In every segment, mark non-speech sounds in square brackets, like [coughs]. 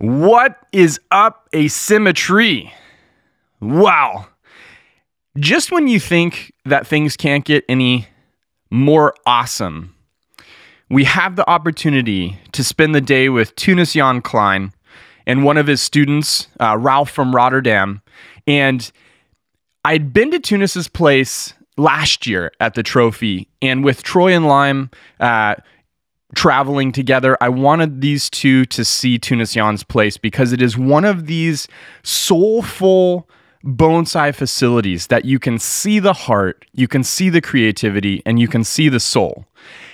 What is up, asymmetry? Wow. Just when you think that things can't get any more awesome, we have the opportunity to spend the day with Teunis Jan Klein and one of his students, uh, Ralph from Rotterdam. And I'd been to Teunis's place last year at the trophy, and with Troy and Lime uh, traveling together, I wanted these two to see Teunis Jan's place because it is one of these soulful bonsai facilities that you can see the heart, you can see the creativity, and you can see the soul.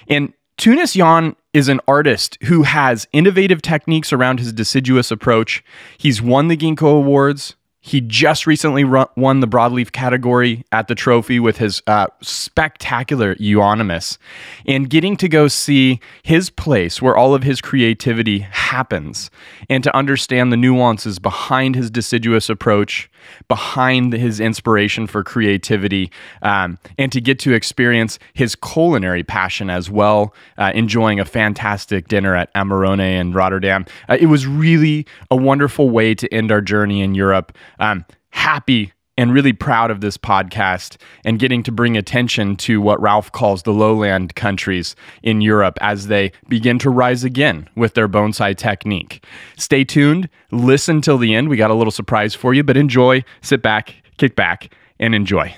And Teunis Jan is an artist who has innovative techniques around his deciduous approach. He's won the Ginkgo Awards. He just recently run, won the broadleaf category at the trophy with his uh, spectacular euonymus. And getting to go see his place where all of his creativity happens and to understand the nuances behind his deciduous approach, behind his inspiration for creativity, um, and to get to experience his culinary passion as well, uh, enjoying a fantastic dinner at Amarone in Rotterdam. Uh, it was really a wonderful way to end our journey in Europe. Um, happy and really proud of this podcast and getting to bring attention to what Ralph calls the lowland countries in Europe as they begin to rise again with their bonsai technique. Stay tuned, listen till the end. We got a little surprise for you, but enjoy, sit back, kick back, and enjoy.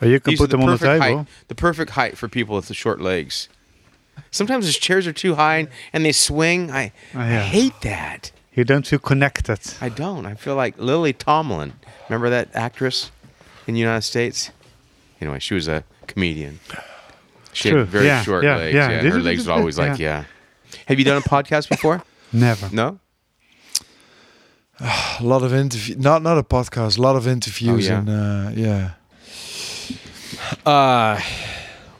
Oh, you can These put are the them on the perfect table. height. The perfect height for people with the short legs. Sometimes his chairs are too high and, and they swing. I, Oh, I hate that. You don't feel connected. I don't. I feel like Lily Tomlin. Remember that actress in the United States? Anyway, she was a comedian. She True. had very Yeah, short yeah, legs. yeah. Yeah, This her legs this were always like, yeah. yeah. Have you done a podcast before? [laughs] Never. No? a lot of interview, not not a podcast, a lot of interviews, yeah. and uh, yeah, Uh,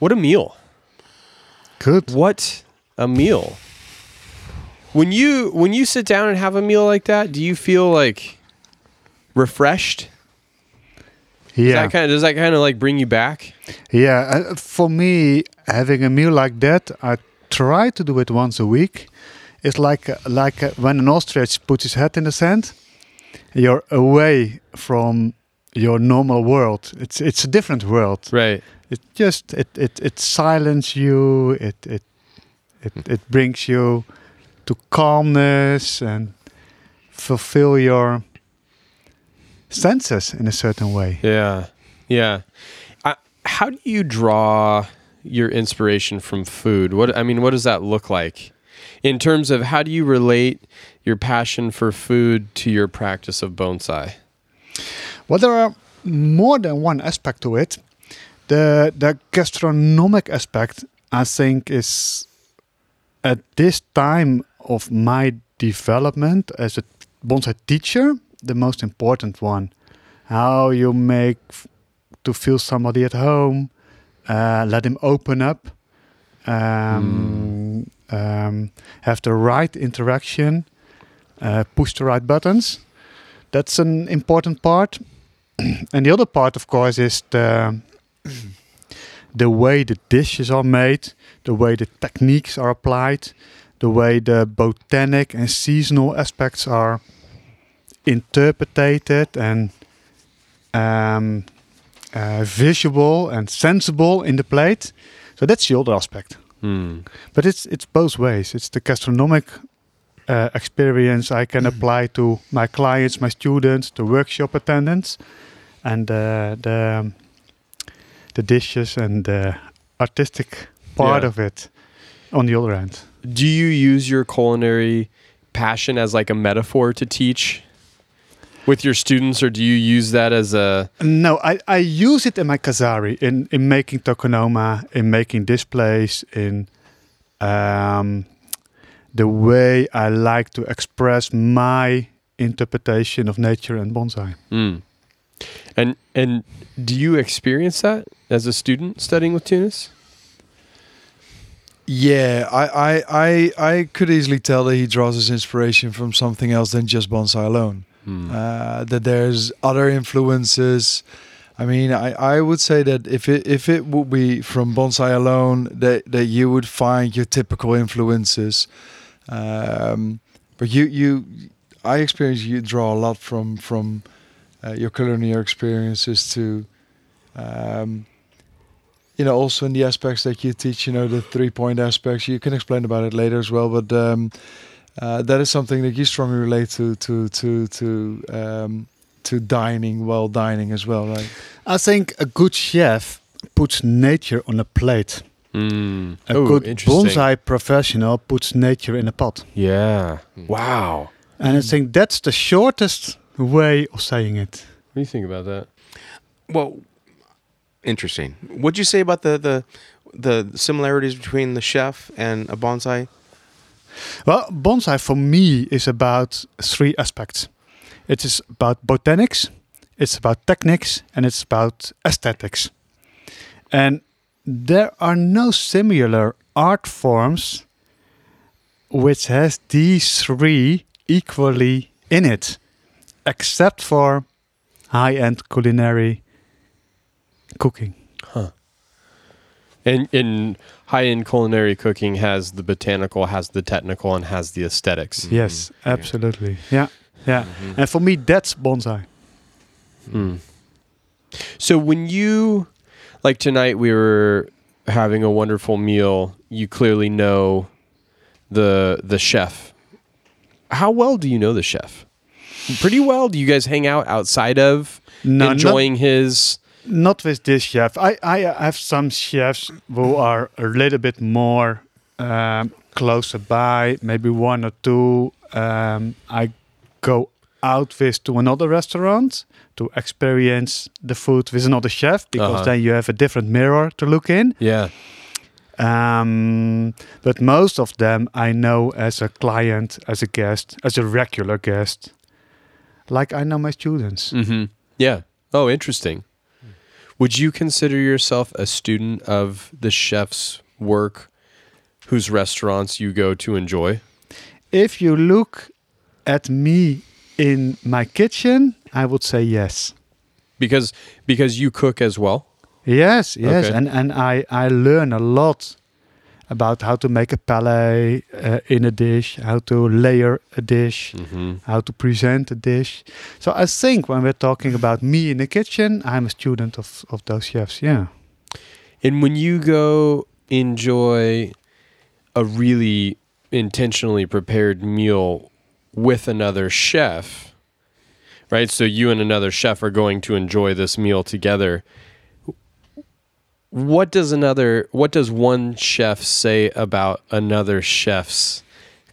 what a meal! Good. What a meal! When you when you sit down and have a meal like that, do you feel like refreshed? Does Yeah. that kind of does that kind of like bring you back? Yeah, uh, for me, having a meal like that, I try to do it once a week. It's like uh, like uh, when an ostrich puts his head in the sand. You're away from your normal world. It's it's a different world. Right. It just it it it silences you. It it it it brings you to calmness and fulfill your senses in a certain way. Yeah. Yeah. I, how do you draw your inspiration from food? What I mean, what does that look like in terms of how do you relate your passion for food to your practice of bonsai? Well, there are more than one aspect to it. The the gastronomic aspect, I think, is at this time of my development as a bonsai teacher the most important one. How you make f- to feel somebody at home, uh, let him open up, um, um, have the right interaction, uh, push the right buttons. That's an important part. [clears throat] and the other part, of course, is the [clears throat] the way the dishes are made, the way the techniques are applied, the way the botanic and seasonal aspects are interpreted and um, uh, visual and sensible in the plate. So that's the other aspect. Hmm. But it's it's both ways. It's the gastronomic uh, experience I can apply to my clients, my students, the workshop attendants, and uh, the the dishes and the artistic part Yeah. of it on the other end. Do you use your culinary passion as like a metaphor to teach with your students, or do you use that as a No, I, I use it in my kazari in in making tokonoma, in making displays, in um, the way I like to express my interpretation of nature and bonsai. Mm. And and do you experience that as a student studying with Teunis? Yeah. I, I I I could easily tell that he draws his inspiration from something else than just bonsai alone. uh, that there's other influences. I mean, I, I would say that if it if it would be from bonsai alone, that that you would find your typical influences. Um, but you you I experience you draw a lot from from uh, your culinary experiences to um, you know also in the aspects that you teach you know the three point aspects you can explain about it later as well but um, uh, that is something that you strongly relate to to to to um, to dining while dining as well right I think a good chef puts nature on a plate. Mm. A Oh, good bonsai professional puts nature in a pot. Yeah. Wow. And I think that's the shortest way of saying it. What do you think about that? Well, interesting. What'd you say about the the the similarities between the chef and a bonsai? Well, bonsai for me is about three aspects. It is about botanics, it's about techniques, and it's about aesthetics. And there are no similar art forms which has these three equally in it, except for high-end culinary cooking. Huh. And in high-end culinary cooking has the botanical, has the technical, and has the aesthetics. Yes, absolutely. Yeah, yeah. And for me, that's bonsai. Mm. So when you like tonight we were having a wonderful meal, you clearly know the the chef. How well do you know the chef? Pretty well. Do you guys hang out outside of No, not- enjoying his Not with this chef. I, I have some chefs who are a little bit more um, closer by, maybe one or two. Um, I go out with to another restaurant to experience the food with another chef because Uh-huh. then you have a different mirror to look in. Yeah. Um, but most of them I know as a client, as a guest, as a regular guest, like I know my students. Mhm. Yeah. Oh, interesting. Would you consider yourself a student of the chef's work whose restaurants you go to enjoy? If you look at me in my kitchen, I would say yes. Because because you cook as well? Yes, yes, Okay. and and I I learn a lot about how to make a palette uh, in a dish, how to layer a dish, Mhm. how to present a dish. So I think when we're talking about me in the kitchen, I'm a student of of those chefs. Yeah. And when you go enjoy a really intentionally prepared meal with another chef, right? So you and another chef are going to enjoy this meal together. What does another what does one chef say about another chef's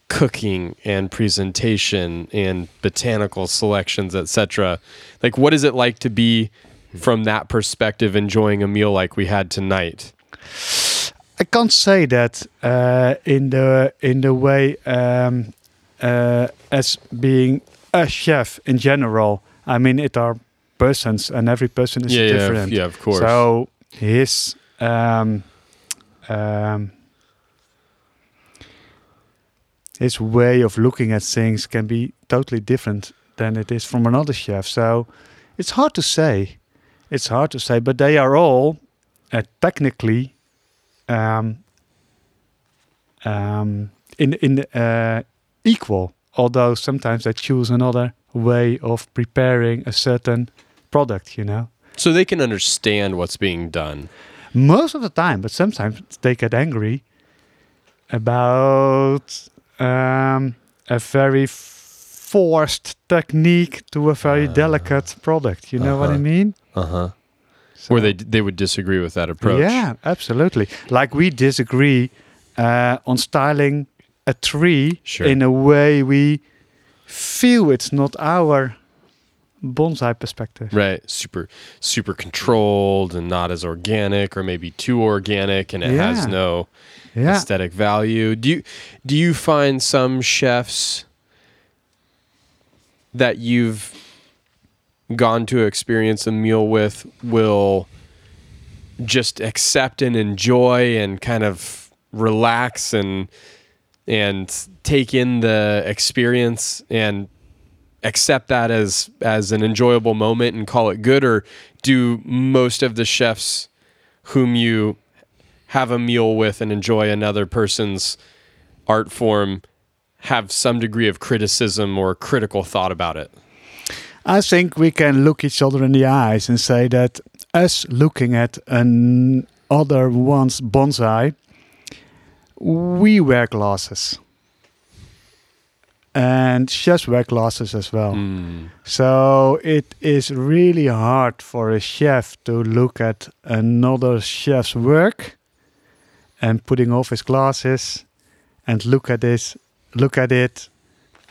cooking and presentation and botanical selections, etc.? Like what is it like to be from that perspective enjoying a meal like we had tonight? I can't say that uh, in the in the way um, uh, as being a chef in general. I mean, it are persons, and every person is Yeah, yeah, different. yeah, of course. So his um, um, his way of looking at things can be totally different than it is from another chef. So it's hard to say. It's hard to say, but they are all uh, technically um, um, in in uh, equal. Although sometimes they choose another way of preparing a certain product. You know, So they can understand what's being done. most of the time, but sometimes they get angry about um, a very forced technique to a very delicate product. You know what I uh-huh. mean? Uh huh. So- Where they they would disagree with that approach. Yeah, absolutely. Like we disagree uh, on styling a tree Sure. in a way we feel it's not our bonsai perspective. Right. Super super controlled and not as organic, or maybe too organic, and it has no Yeah. aesthetic value. Do you do you find some chefs that you've gone to experience a meal with will just accept and enjoy and kind of relax and and take in the experience and accept that as as an enjoyable moment and call it good or do most of the chefs whom you have a meal with and enjoy another person's art form have some degree of criticism or critical thought about it? I think we can look each other in the eyes and say that us looking at an other one's bonsai, we wear glasses. And chefs wear glasses as well. Mm. So it is really hard for a chef to look at another chef's work and putting off his glasses and look at this, look at it,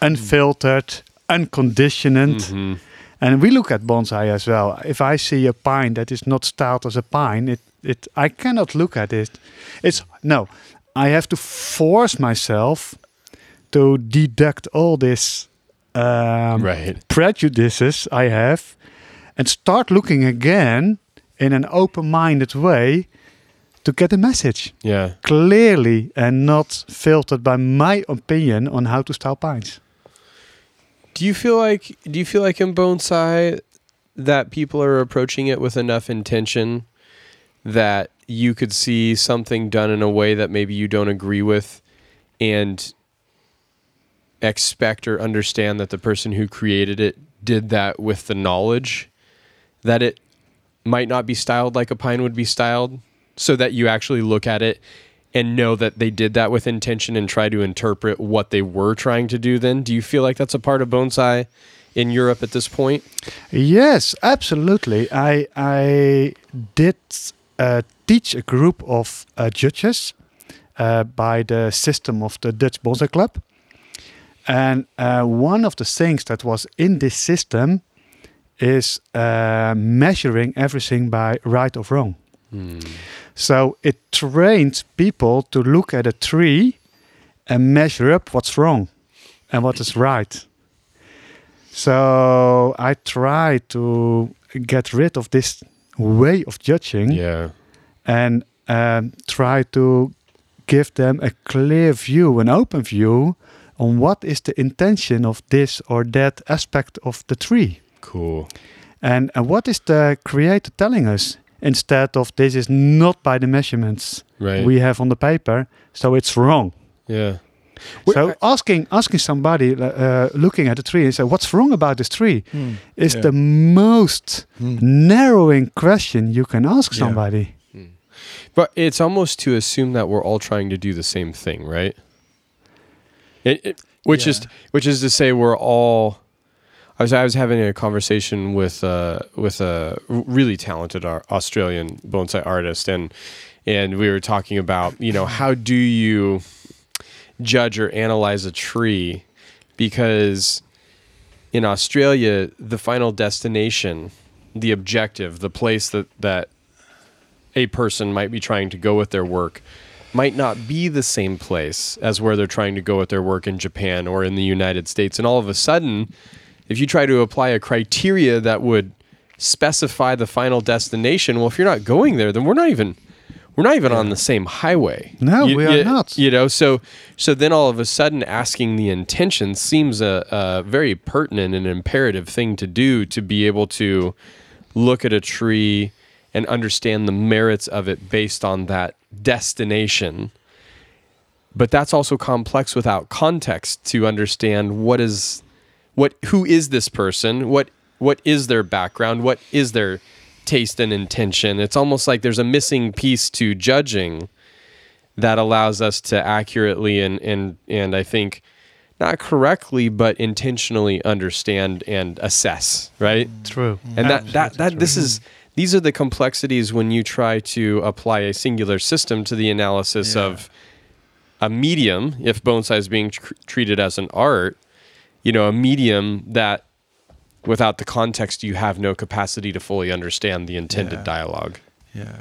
unfiltered, unconditioned. Mhm. And we look at bonsai as well. If I see a pine that is not styled as a pine, it, it I cannot look at it. It's no, I have to force myself to deduct all this um, Right. prejudices I have and start looking again in an open-minded way to get a message Yeah. clearly and not filtered by my opinion on how to style pines. Do you feel like do you feel like in bonsai that people are approaching it with enough intention that you could see something done in a way that maybe you don't agree with and expect or understand that the person who created it did that with the knowledge that it might not be styled like a pine would be styled so that you actually look at it and know that they did that with intention and try to interpret what they were trying to do then. Do you feel like that's a part of bonsai in Europe at this point? Yes, absolutely. I I did uh, teach a group of uh, judges uh, by the system of the Dutch Bonsai Club, and uh, one of the things that was in this system is uh, measuring everything by right or wrong. So it trained people to look at a tree and measure up what's wrong and what is right. So I try to get rid of this way of judging yeah and um, try to give them a clear view, an open view on what is the intention of this or that aspect of the tree. cool And, and what is the creator telling us instead of this is not by the measurements right we have on the paper, so it's wrong. yeah So asking asking somebody uh, uh, looking at the tree and say, "What's wrong about this tree?" Hmm. is Yeah. the most hmm. narrowing question you can ask Yeah. somebody. Hmm. But it's almost to assume that we're all trying to do the same thing, right? It, it, which is which is to say we're all. I was I was having a conversation with uh, with a really talented Au- Australian bonsai artist, and and we were talking about you know how do you judge or analyze a tree because in Australia the final destination, the objective, the place that that a person might be trying to go with their work might not be the same place as where they're trying to go with their work in Japan or in the United States. And all of a sudden, if you try to apply a criteria that would specify the final destination, well, if you're not going there, then we're not even we're not even on the same highway. No, we are not. You know, so so then all of a sudden, asking the intention seems a, a very pertinent and imperative thing to do to be able to look at a tree and understand the merits of it based on that destination. But that's also complex without context to understand what is what who is this person? What what is their background? What is their taste and intention? It's almost like there's a missing piece to judging that allows us to accurately and and and I think not correctly but intentionally understand and assess, right? True. and that that that this is these are the complexities when you try to apply a singular system to the analysis Yeah. of a medium if bonsai is being tr- treated as an art you know a medium that without the context you have no capacity to fully understand the intended Yeah. dialogue Yeah.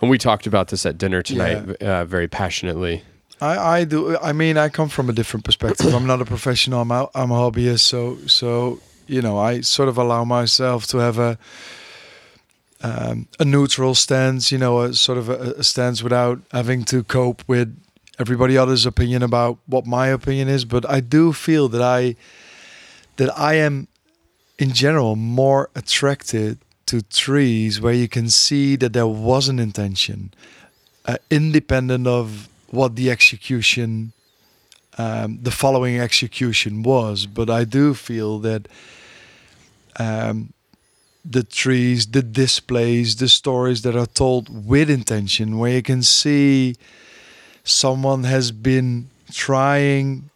and we talked about this at dinner tonight uh, very passionately I, I do. I mean, I come from a different perspective. I'm not a professional. I'm a, I'm a hobbyist. So so you know, I sort of allow myself to have a um, a neutral stance. You know, a sort of a, a stance without having to cope with everybody else's opinion about what my opinion is. But I do feel that I that I am in general more attracted to trees where you can see that there was an intention, uh, independent of what the execution um, the following execution was, but I do feel that um, the trees, the displays, the stories that are told with intention, where you can see someone has been trying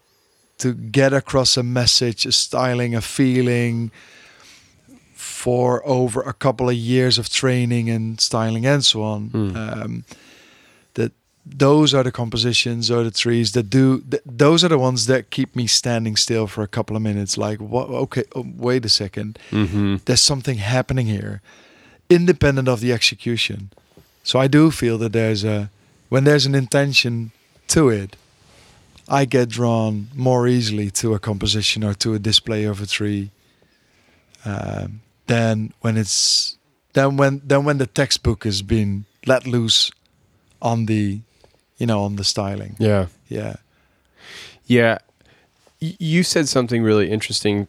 to get across a message, a styling, a feeling for over a couple of years of training and styling and so on. Hmm. Um, that those are the compositions or the trees that do. Th- those are the ones that keep me standing still for a couple of minutes. Like, what? Okay, oh, wait a second. Mm-hmm. There's something happening here, independent of the execution. So I do feel that there's a when there's an intention to it, I get drawn more easily to a composition or to a display of a tree um, than when it's than when than when the textbook has been let loose on the you know on the styling. Yeah. Yeah. Yeah. You said something really interesting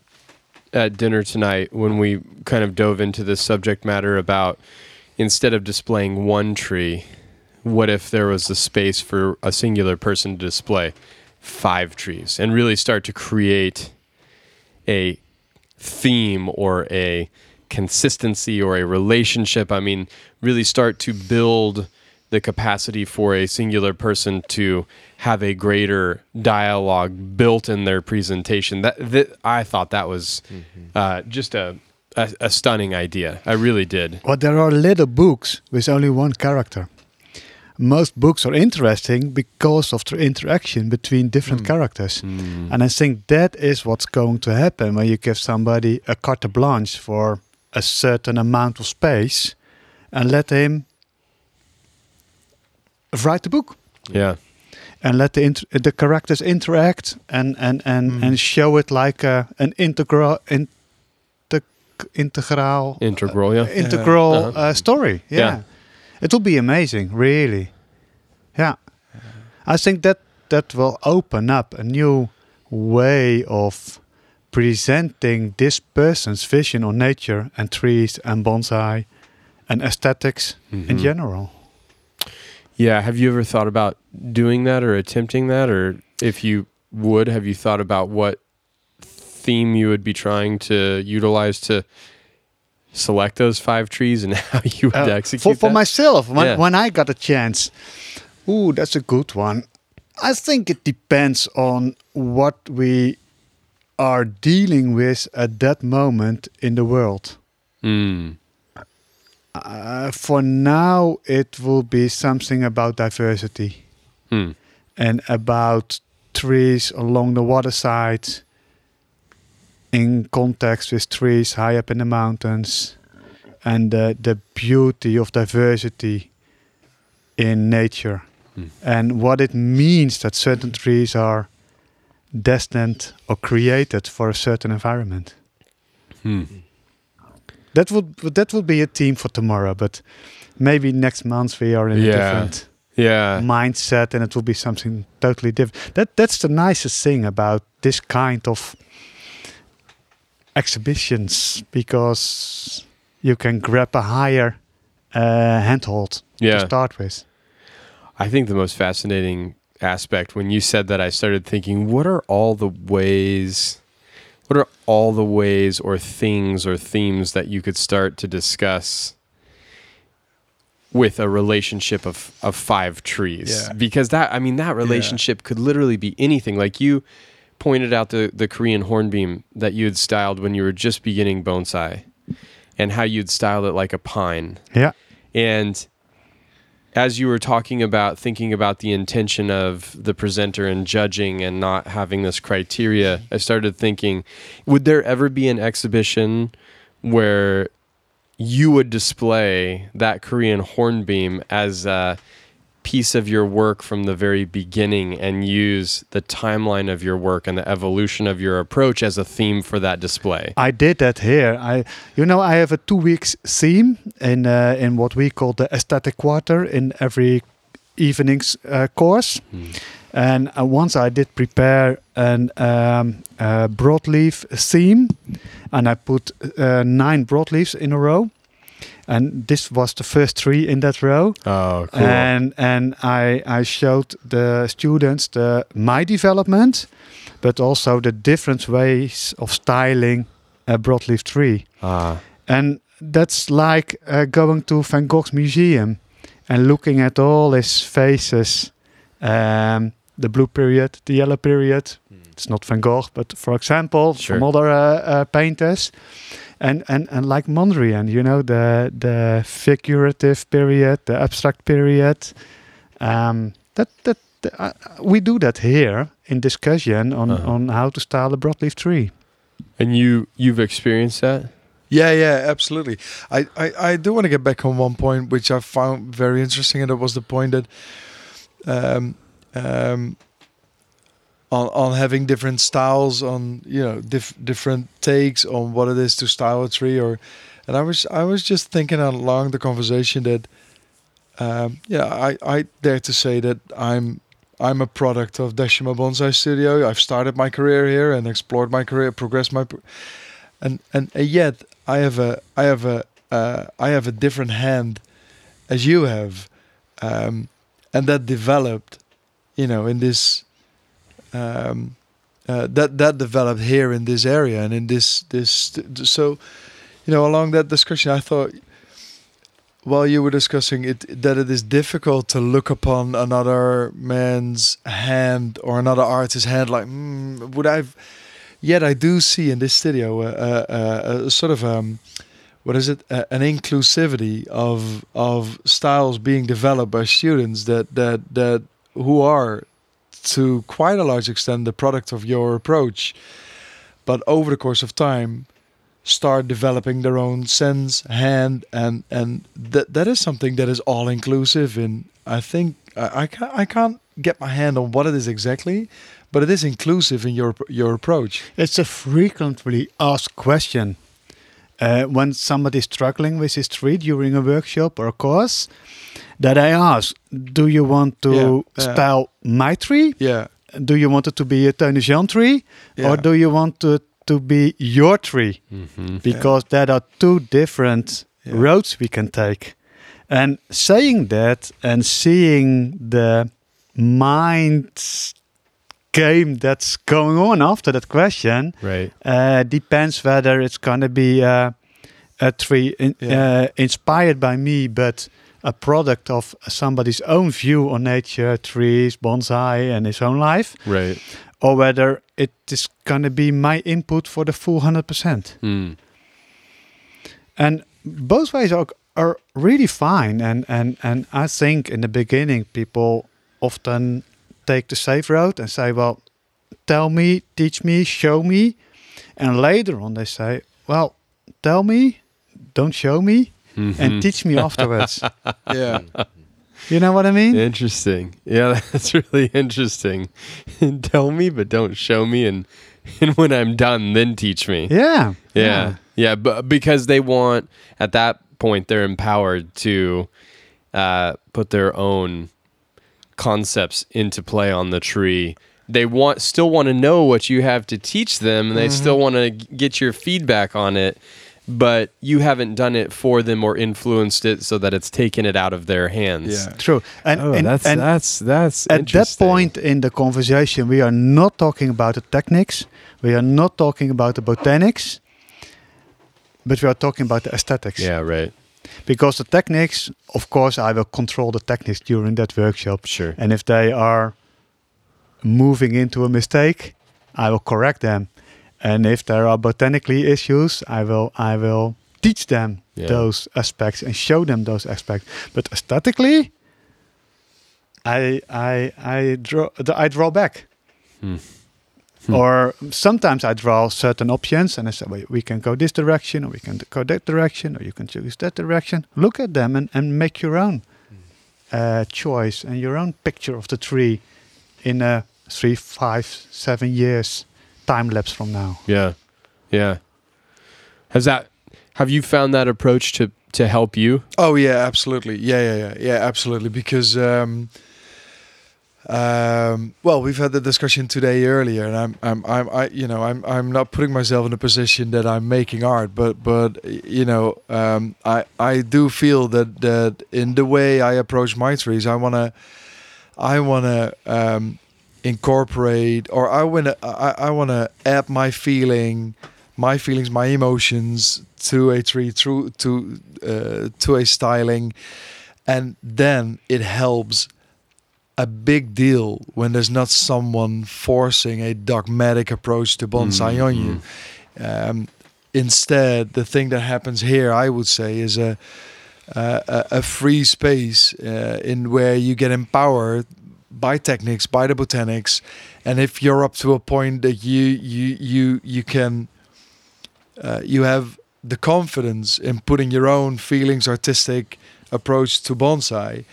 at dinner tonight when we kind of dove into this subject matter about instead of displaying one tree, what if there was a space for a singular person to display five trees and really start to create a theme or a consistency or a relationship? I mean, really start to build the capacity for a singular person to have a greater dialogue built in their presentation. That, that I thought that was mm-hmm. uh, just a, a a stunning idea. I really did. Well, there are little books with only one character. Most books are interesting because of the interaction between different hmm. characters. Hmm. And I think that is what's going to happen when you give somebody a carte blanche for a certain amount of space and let him write the book Yeah. and let the int- the characters interact and and and, and show it like a, an integral inter- integral Integral. Yeah. integral Uh-huh. uh, story. Yeah. Yeah. it will be amazing, really. Yeah, I think that that will open up a new way of presenting this person's vision on nature and trees and bonsai and esthetics in Mhm. general. Yeah. Have you ever thought about doing that or attempting that? Or if you would, have you thought about what theme you would be trying to utilize to select those five trees and [laughs] how you would Uh, execute for for myself, when, Yeah. when I got a chance, ooh, that's a good one. I think it depends on what we are dealing with at that moment in the world. Mm. Uh, for now, it will be something about diversity Hmm. and about trees along the waterside in context with trees high up in the mountains and uh, the beauty of diversity in nature Hmm. and what it means that certain trees are destined or created for a certain environment. Hmm. That would that would be a theme for tomorrow, but maybe next month we are in a different Yeah. mindset and it will be something totally different. That that's the nicest thing about this kind of exhibitions because you can grab a higher uh, handhold Yeah. to start with. I think the most fascinating aspect when you said that, I started thinking, what are all the ways, what are all the ways or things or themes that you could start to discuss with a relationship of, of five trees? Yeah. Because that, I mean, that relationship could literally be anything. Like you pointed out the, the Korean hornbeam that you had styled when you were just beginning bonsai and how you'd styled it like a pine. Yeah. And as you were talking about thinking about the intention of the presenter and judging and not having this criteria, I started thinking, would there ever be an exhibition where you would display that Korean hornbeam as a piece of your work from the very beginning and use the timeline of your work and the evolution of your approach as a theme for that display? I did that here. I, you know, I have a two weeks theme in uh, in what we call the aesthetic quarter in every evening's uh, course. And uh, once I did prepare an um, uh, broadleaf theme, and I put uh, nine broadleaves in a row. And this was the first tree in that row. Oh, cool. And and I I showed the students the my development, but also the different ways of styling a broadleaf tree. ah, And that's like uh, going to Van Gogh's museum and looking at all his faces, um, the blue period, the yellow period. It's not Van Gogh, but for example, Sure. some other uh, uh, painters, and and and like Mondrian, you know, the the figurative period, the abstract period. Um, that that uh, we do that here in discussion on Uh-huh. on how to style a broadleaf tree. and you you've experienced that? Yeah, yeah, absolutely. I, I, I do want to get back on one point which I found very interesting, and that was the point that um, um, on on having different styles, on you know diff- different takes on what it is to style a tree, or and I was I was just thinking along the conversation that um, yeah, I I dare to say that I'm. I'm a product of Deshima Bonsai Studio. I've started my career here and explored my career, progressed my, pr- and and uh, yet I have a I have a uh, I have a different hand as you have, um, and that developed, you know, in this. Um, uh, that that developed here in this area and in this this so, you know, along that discussion, I thought while you were discussing it that it is difficult to look upon another man's hand or another artist's hand like mm, would I've yet I do see in this studio a, a, a, sort of um, what is it? An inclusivity of of styles being developed by students that that that who are to quite a large extent the product of your approach but over the course of time start developing their own sense hand and and that that is something that is all inclusive and I think I, I can't get my hand on what it is exactly but it is inclusive in your your approach It's a frequently asked question. Uh, when somebody is struggling with his tree during a workshop or a course, that I ask, do you want to Yeah, yeah. style my tree? yeah Do you want it to be a Tony Jean tree? Yeah. Or do you want it to be your tree? Because there are two different Yeah. roads we can take. And saying that and seeing the mind game that's going on after that question Right. uh, depends whether it's going to be uh, a tree in, Yeah. uh, inspired by me, but a product of somebody's own view on nature, trees, bonsai, and his own life, Right. or whether it is going to be my input for the full 100%. Mm. And both ways are, are really fine. And, and, and I think in the beginning, people often take the safe road and say, well, tell me, teach me, show me. And later on, they say, well, tell me, don't show me, Mm-hmm. and teach me afterwards. [laughs] yeah you know what I mean? Interesting. Yeah, [laughs] that's really interesting. [laughs] Tell me, but don't show me, and and when I'm done, then teach me. Yeah. Yeah, yeah, but because they want at that point they're empowered to uh, put their own concepts into play on the tree. They want still want to know what you have to teach them, and they still want to get your feedback on it. But you haven't done it for them or influenced it so that it's taken it out of their hands. yeah True. And, Oh, and, that's and that's that's at that point in the conversation, we are not talking about the techniques, we are not talking about the botanics, but we are talking about the aesthetics. Yeah, right. Because the techniques, of course, I will control the techniques during that workshop. Sure. And if they are moving into a mistake, I will correct them. And if there are botanically issues, I will I will teach them Yeah. those aspects and show them those aspects. But aesthetically, I I I draw I draw back. Hmm. Or sometimes I draw certain options and I say, well, we can go this direction, or we can go that direction, or you can choose that direction. Look at them and, and make your own uh, choice and your own picture of the tree in a three, five, seven years time lapse from now. Yeah. Yeah. Has that have you found that approach to to help you? Oh yeah, absolutely. Yeah, yeah, yeah, yeah, absolutely. Because um, Um, well, we've had the discussion today earlier, and I'm, I'm, I'm, I, you know, I'm, I'm not putting myself in a position that I'm making art, but, but, you know, um, I, I do feel that that in the way I approach my trees, I wanna, I wanna um, incorporate, or I wanna, I, I wanna add my feeling, my feelings, my emotions to a tree, through to, uh, to a styling, and then it helps a big deal when there's not someone forcing a dogmatic approach to bonsai on you. Um, instead, the thing that happens here, I would say, is a a, a- a free space uh, in where you get empowered by techniques, by the botanics, and if you're up to a point that you you you you can uh, you have the confidence in putting your own feelings, artistic approach to bonsai.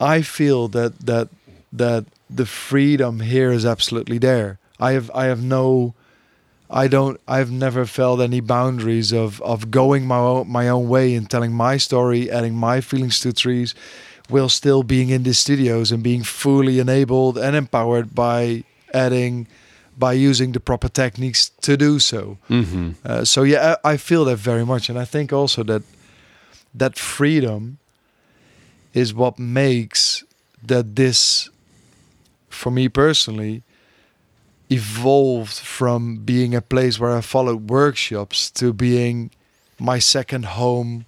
I feel that that that the freedom here is absolutely there. I have I have no I don't I've never felt any boundaries of of going my own, my own way and telling my story, adding my feelings to trees while still being in the studios and being fully enabled and empowered by adding by using the proper techniques to do so. Mm-hmm. Uh, so yeah, I, I feel that very much, and I think also that that freedom is what makes that this, for me personally, evolved from being a place where I followed workshops to being my second home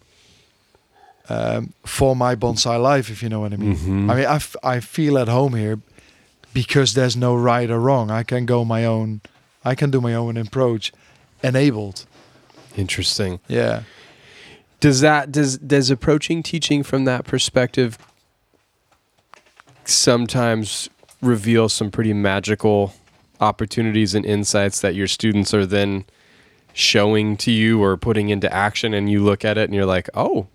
um, for my bonsai life, if you know what I mean. Mhm. I mean, I, f- I feel at home here because there's no right or wrong. I can go my own, I can do my own approach, enabled. Interesting. Yeah. Does that does does approaching teaching from that perspective sometimes reveal some pretty magical opportunities and insights that your students are then showing to you or putting into action and you look at it and you're like, "Oh,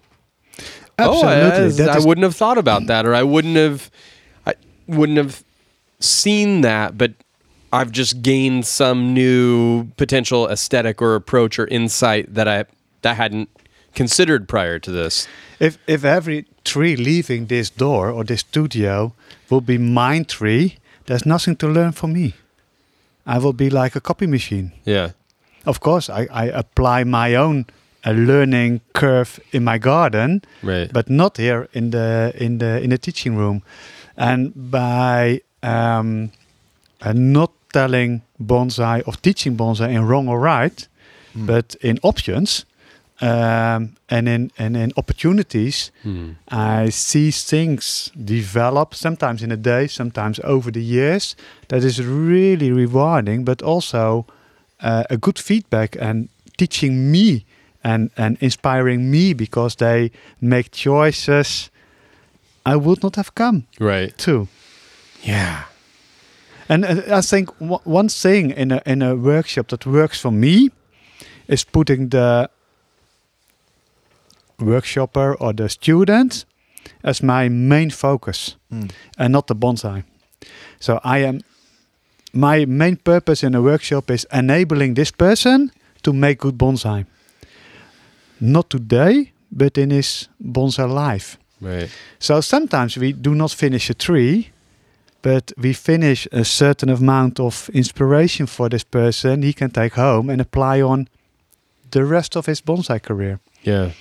Absolutely. Oh, I, I is- wouldn't have thought about that, or I wouldn't have, I wouldn't have seen that, but I've just gained some new potential aesthetic or approach or insight that I that I hadn't considered prior to this. If if every tree leaving this door or this studio will be mine tree, there's nothing to learn from me. I will be like a copy machine. Yeah. Of course, I, I apply my own uh, learning curve in my garden, Right. but not here in the in the in the teaching room. And by um, uh, not telling bonsai or teaching bonsai in wrong or right, but in options um, and in and in opportunities, Hmm. I see things develop sometimes in a day, sometimes over the years. That is really rewarding, but also uh, a good feedback and teaching me and, and inspiring me because they make choices I would not have come Right. to. Yeah. And uh, I think w- one thing in a in a workshop that works for me is putting the workshopper or the student as my main focus and not the bonsai. So I am my main purpose in a workshop is enabling this person to make good bonsai. Not today, but in his bonsai life. Right. So sometimes we do not finish a tree, but we finish a certain amount of inspiration for this person he can take home and apply on the rest of his bonsai career. Yeah.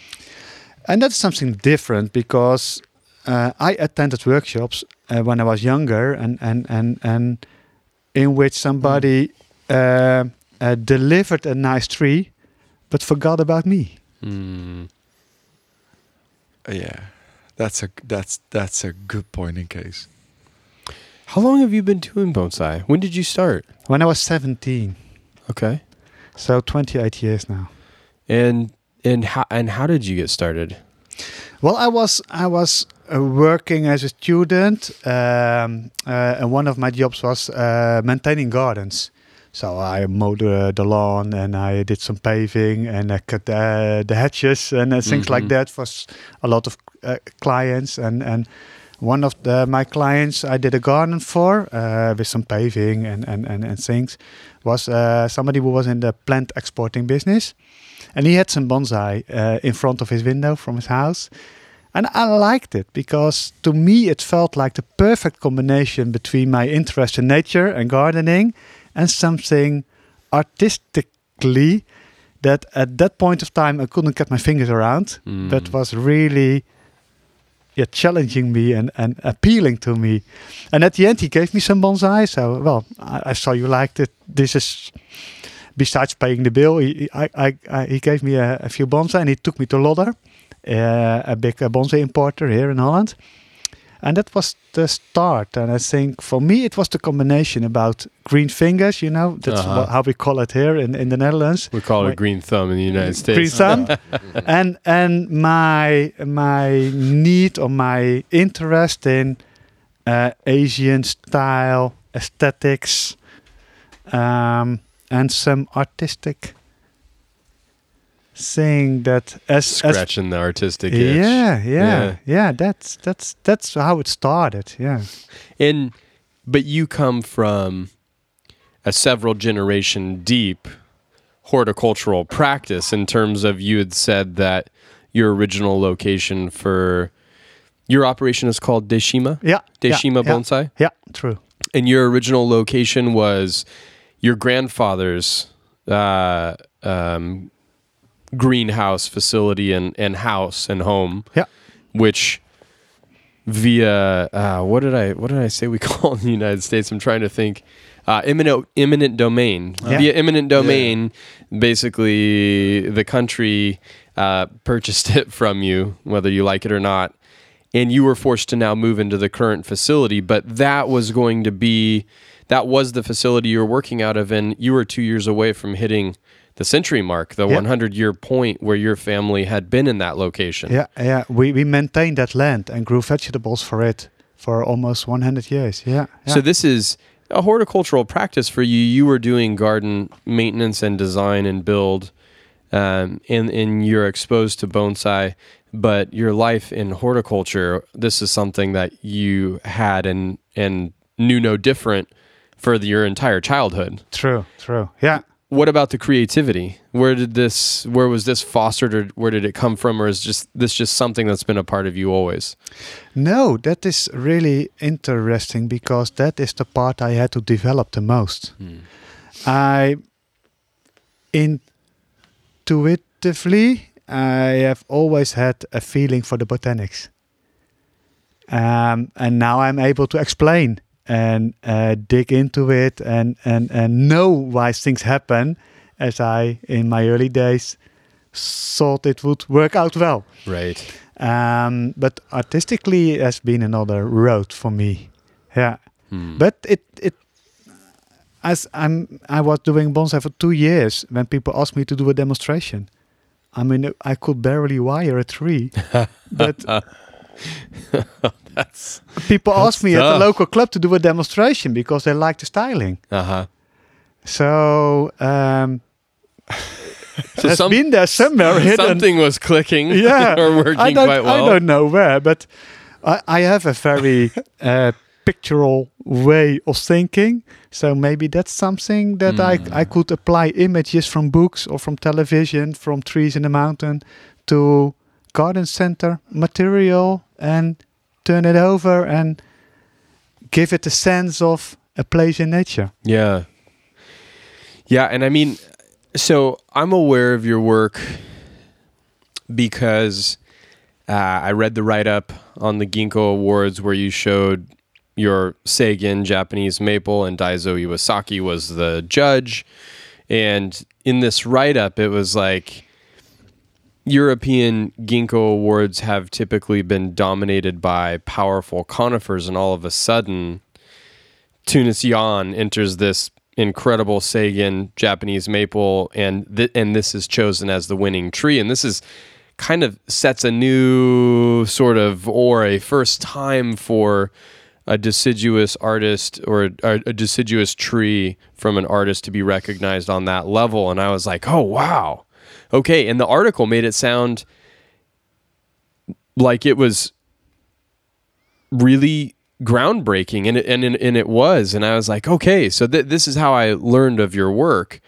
And that's something different because uh, I attended workshops uh, when I was younger and, and, and, and in which somebody uh, uh, delivered a nice tree but forgot about me. Hmm. Yeah. That's a that's that's a good point in case. How long have you been doing bonsai? When did you start? When I was 17, Okay. so 28 years now. And and how and how did you get started? Well, I was I was uh, working as a student, um, uh, and one of my jobs was uh, maintaining gardens. So I mowed uh, the lawn and I did some paving and I cut uh, the hedges and uh, things like Mhm. that for a lot of uh, clients. And and one of the, my clients I did a garden for uh, with some paving and and and, and things was uh, somebody who was in the plant exporting business. And he had some bonsai uh, in front of his window from his house. And I liked it because to me it felt like the perfect combination between my interest in nature and gardening and something artistically that at that point of time I couldn't get my fingers around, but was really yeah, challenging me and, and appealing to me. And at the end, he gave me some bonsai. So, well, I, I saw you liked it. This is, besides paying the bill, he, he- I, I, I, he gave me a, a few bonsai and he took me to Lodder, uh, a big uh, bonsai importer here in Holland. And that was the start. And I think for me, it was the combination about green fingers, you know, that's Uh-huh. wha- how we call it here in, in the Netherlands We call it a green thumb in the United States. green thumb [laughs] and and my my need or my interest in uh, Asian style aesthetics um, and some artistic thing that as as Scratching the artistic itch. yeah, yeah Yeah. yeah that's that's that's how it started yeah And but you come from a several generation deep horticultural practice in terms of you had said that your original location for your operation is called Deshima? yeah yeah, Deshima yeah, Bonsai? yeah true And your original location was your grandfather's uh, um, greenhouse facility and, and house and home, yeah which via uh, what did I what did I say we [laughs] call in the United States? I'm trying to think. Uh, eminent eminent domain Yeah. via eminent domain. Basically, the country uh, purchased [laughs] it from you, whether you like it or not, and you were forced to now move into the current facility. But that was going to be that was the facility you were working out of, and you were two years away from hitting the century mark, the Yeah. 100 year point where your family had been in that location. Yeah, yeah. We we maintained that land and grew vegetables for it for almost 100 years. Yeah. yeah. So this is a horticultural practice for you. You were doing garden maintenance and design and build, um, and and you're exposed to bonsai. But your life in horticulture, this is something that you had and and knew no different for the, your entire childhood. true, true. Yeah. What about the creativity? Where did this? Where was this fostered, or where did it come from, or is just this just something that's been a part of you always? No, that is really interesting because that is the part I had to develop the most. I intuitively I have always had a feeling for the botanics. Um, and now I'm able to explain and uh, dig into it and, and, and know why things happen as I, in my early days, thought it would work out well. Right. Um, but artistically, it has been another road for me. Yeah, but it it as I'm I was doing bonsai for two years when people asked me to do a demonstration. I mean, I could barely wire a tree, [laughs] but [laughs] That's people asked me at the local club to do a demonstration because they like the styling. uh huh. So um, [laughs] So has some- been there somewhere hidden. Something was clicking. [laughs] yeah, or working I don't, quite well. I don't know where, but I, I have a very [laughs] uh, pictorial way of thinking. So maybe that's something that I, Hmm. I could apply images from books or from television, from trees in the mountain, to garden center material and turn it over and give it a sense of a place in nature. Yeah. Yeah, and I mean, so I'm aware of your work because uh, I read the write up on the Ginkgo Awards where you showed your Seigen Japanese maple and Daizo Iwasaki was the judge. And in this write up, it was like European Ginkgo Awards have typically been dominated by powerful conifers, and all of a sudden, Teunis Jan enters this incredible Seigen Japanese maple, and th- and this is chosen as the winning tree, and this is kind of sets a new sort of or a first time for a deciduous artist or a, a deciduous tree from an artist to be recognized on that level, and I was like, oh wow, okay, and the article made it sound like it was really groundbreaking and it, and, and it was and I was like okay so th- this is how I learned of your work.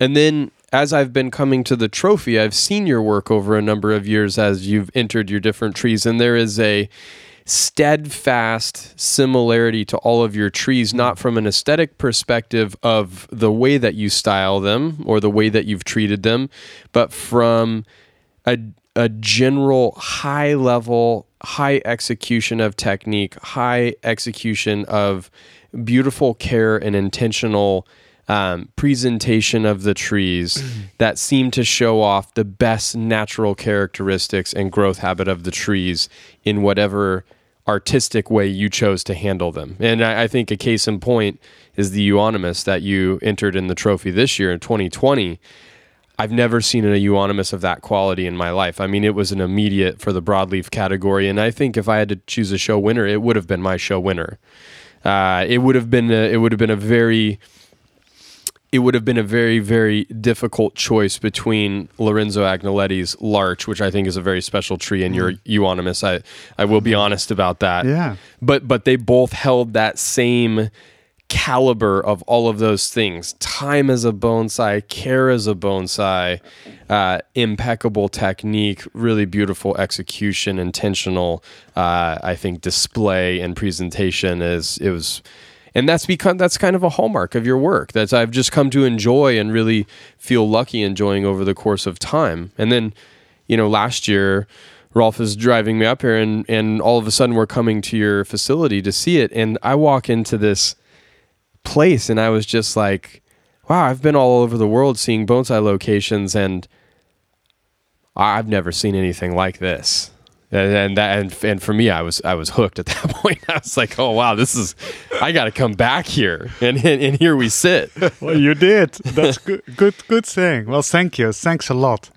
And then as I've been coming to the trophy, I've seen your work over a number of years as you've entered your different trees, and there is a steadfast similarity to all of your trees, not from an aesthetic perspective of the way that you style them or the way that you've treated them, but from a, a general high level, high execution of technique, high execution of beautiful care and intentional um, presentation of the trees [clears throat] that seem to show off the best natural characteristics and growth habit of the trees in whatever artistic way you chose to handle them. And I, I think a case in point is the euonymus that you entered in the trophy this year in 2020. I've never seen a euonymus of that quality in my life. I mean, it was an immediate for the broadleaf category, and I think if I had to choose a show winner, it would have been my show winner. Uh, it would have been a, it would have been a very it would have been a very very difficult choice between Lorenzo Agnoletti's larch, which I think is a very special tree, and your euonymus. I I will be honest about that. Yeah. But but they both held that same caliber of all of those things time as a bonsai care as a bonsai uh, impeccable technique really beautiful execution intentional uh, i think display and presentation is it was and that's become that's kind of a hallmark of your work that i've just come to enjoy and really feel lucky enjoying over the course of time and then you know last year Rolf is driving me up here and and all of a sudden we're coming to your facility to see it and I walk into this place and I was just like, wow, I've been all over the world seeing bonsai locations and I've never seen anything like this. And, and that and, and for me I was I was hooked at that [laughs] point. I was like, "Oh wow, this is I got to come back here." And, and and here we sit. [laughs] Well, you did. That's good. Good. Good thing. Well, thank you. Thanks a lot.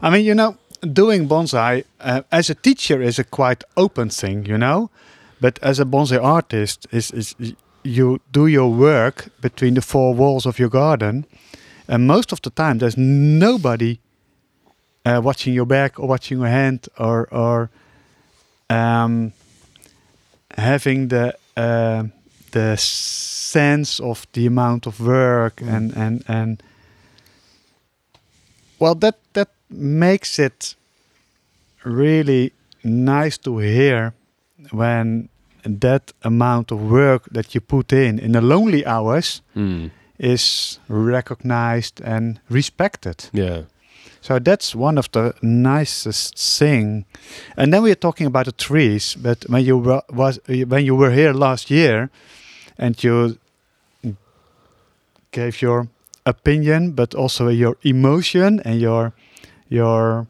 I mean, you know, doing bonsai uh, as a teacher is a quite open thing, you know, but as a bonsai artist, is is you do your work between the four walls of your garden, and most of the time there's nobody uh, watching your back or watching your hand or or um, having the uh, the sense of the amount of work and and and well that that makes it really nice to hear when that amount of work that you put in in the lonely hours Mm, is recognized and respected. Yeah. So that's one of the nicest thing. And then we are talking about the trees. But when you were, was when you were here last year, and you gave your opinion, but also your emotion and your your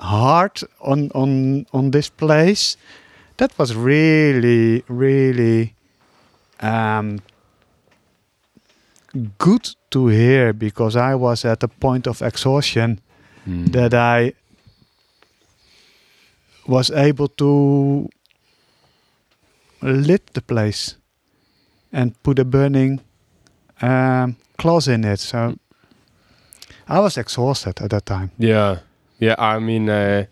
heart on on on this place, that was really really um, good to hear because I was at a point of exhaustion Mm. that I was able to lit the place and put a burning um, clause in it. So I was exhausted at that time. Yeah, yeah. I mean, uh,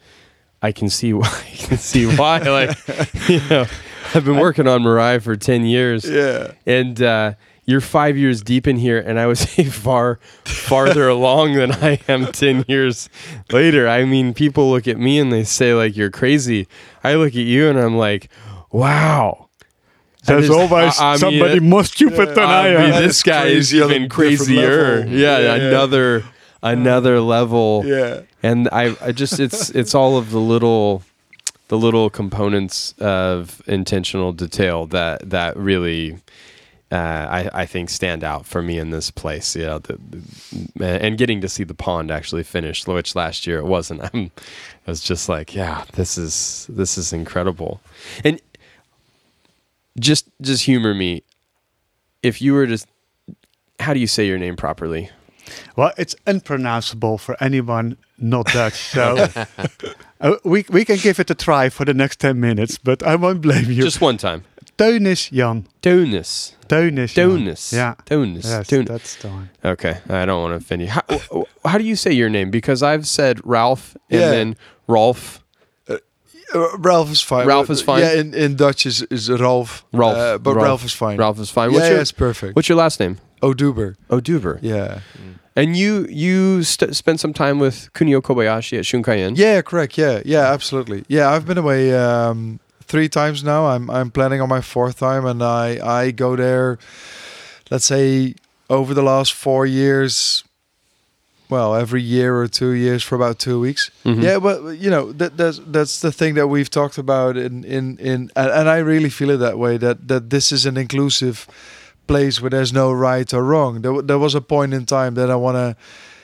I can see [laughs] why. I can see why. like, [laughs] you know, I've been working on Mirai for ten years. Yeah. and uh, you're five years deep in here, and I was [laughs] far farther along than I am ten years later. I mean, people look at me and they say like you're crazy. I look at you and I'm like, wow. There's just- always I- I mean, somebody it- more stupid than I, I am. mean, this guy is crazy on a even crazier. level. Yeah, Yeah, yeah. another another level. Yeah. And I, I just it's it's all of the little the little components of intentional detail that that really uh, I, I think stand out for me in this place. You know, the, the, and getting to see the pond actually finished, which last year it wasn't. I'm, [laughs] I was just like, yeah, this is this is incredible. And just just humor me. If you were to, how do you say your name properly? Well, it's unpronounceable for anyone not Dutch. So [laughs] uh, we, we can give it a try for the next 10 minutes, but I won't blame you. Just one time. Teunis Jan. Donus. Teunis Jan. Donus. Yeah. Donus. Yes, Don- that's the one. okay, I don't want to offend you. How, how do you say your name? Because I've said Ralph and Yeah. then Rolf. Uh, Ralph is fine. Ralph is fine? Yeah, in, in Dutch is, is Ralph. Ralph. Uh, but Ralph. Ralph, is fine. Ralph is fine. Yeah, What's yeah, your it's perfect. What's your last name? Oduber. Oduber. Yeah. And you you st- spent some time with Kunio Kobayashi at Shunkaien. Yeah, correct. Yeah, yeah, absolutely. Yeah, I've been away um, three times now. I'm I'm planning on my fourth time, and I I go there. Let's say over the last four years. Well, every year or two years for about two weeks. Mhm. Yeah, but you know that that's that's the thing that we've talked about in in in, and, and I really feel it that way. That that this is an inclusive place where there's no right or wrong. There, there was a point in time that I wanna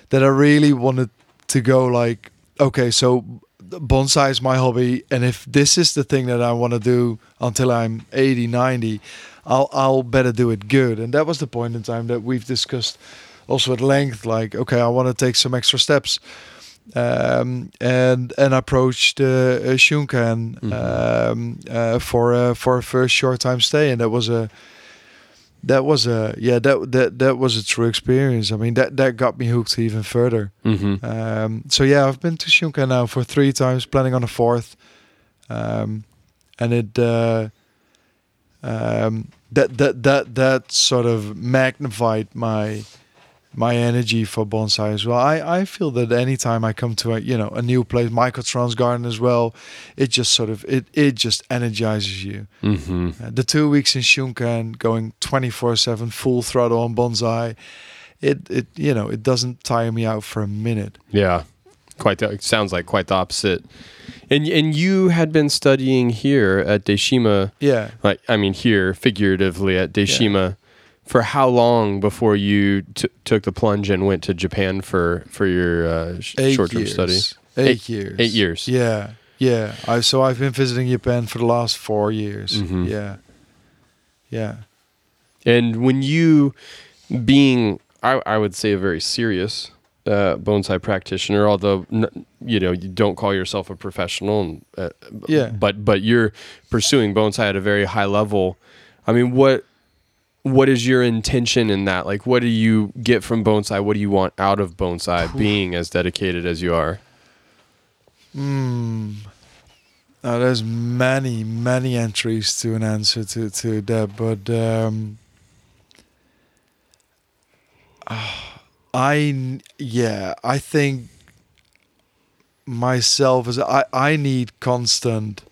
that I really wanted to go like, okay, so bonsai is my hobby, and if this is the thing that I want to do until I'm 80, 90, I'll I'll better do it good. And that was the point in time that we've discussed also at length. Like, okay, I want to take some extra steps. Um, and and approached uh, Shunkaien um, uh, for uh, for a first short time stay, and that was a that was a yeah that that that was a true experience. I mean that that got me hooked even further. Mm-hmm. Um, so yeah, I've been to Shunka now for three times, planning on a fourth, um, and it uh, um, that that that that sort of magnified my my energy for bonsai as well. I, I feel that anytime I come to a you know a new place, Mycotrons Garden as well, it just sort of it it just energizes you. Mm-hmm. Uh, the two weeks in Shunkaien, going twenty four seven, full throttle on bonsai, it it you know it doesn't tire me out for a minute. Yeah, quite. The, it sounds like quite the opposite. And and you had been studying here at Deshima, Yeah. like I mean here figuratively at Deshima, for how long before you t- took the plunge and went to Japan for for your uh, sh- short term study? Eight, Eight- years. eight years. Yeah. Yeah. I so I've been visiting Japan for the last four years. Mhm. Yeah. Yeah. And when you, being, I, I would say, a very serious uh, bonsai practitioner, although you know you don't call yourself a professional, and, uh, Yeah. but but you're pursuing bonsai at a very high level. I mean, what what is your intention in that? Like, what do you get from bonsai? What do you want out of bonsai being as dedicated as you are. Hmm. Now there's many, many entries to an answer to, to that, but um, [sighs] I yeah, I think myself as I I need constant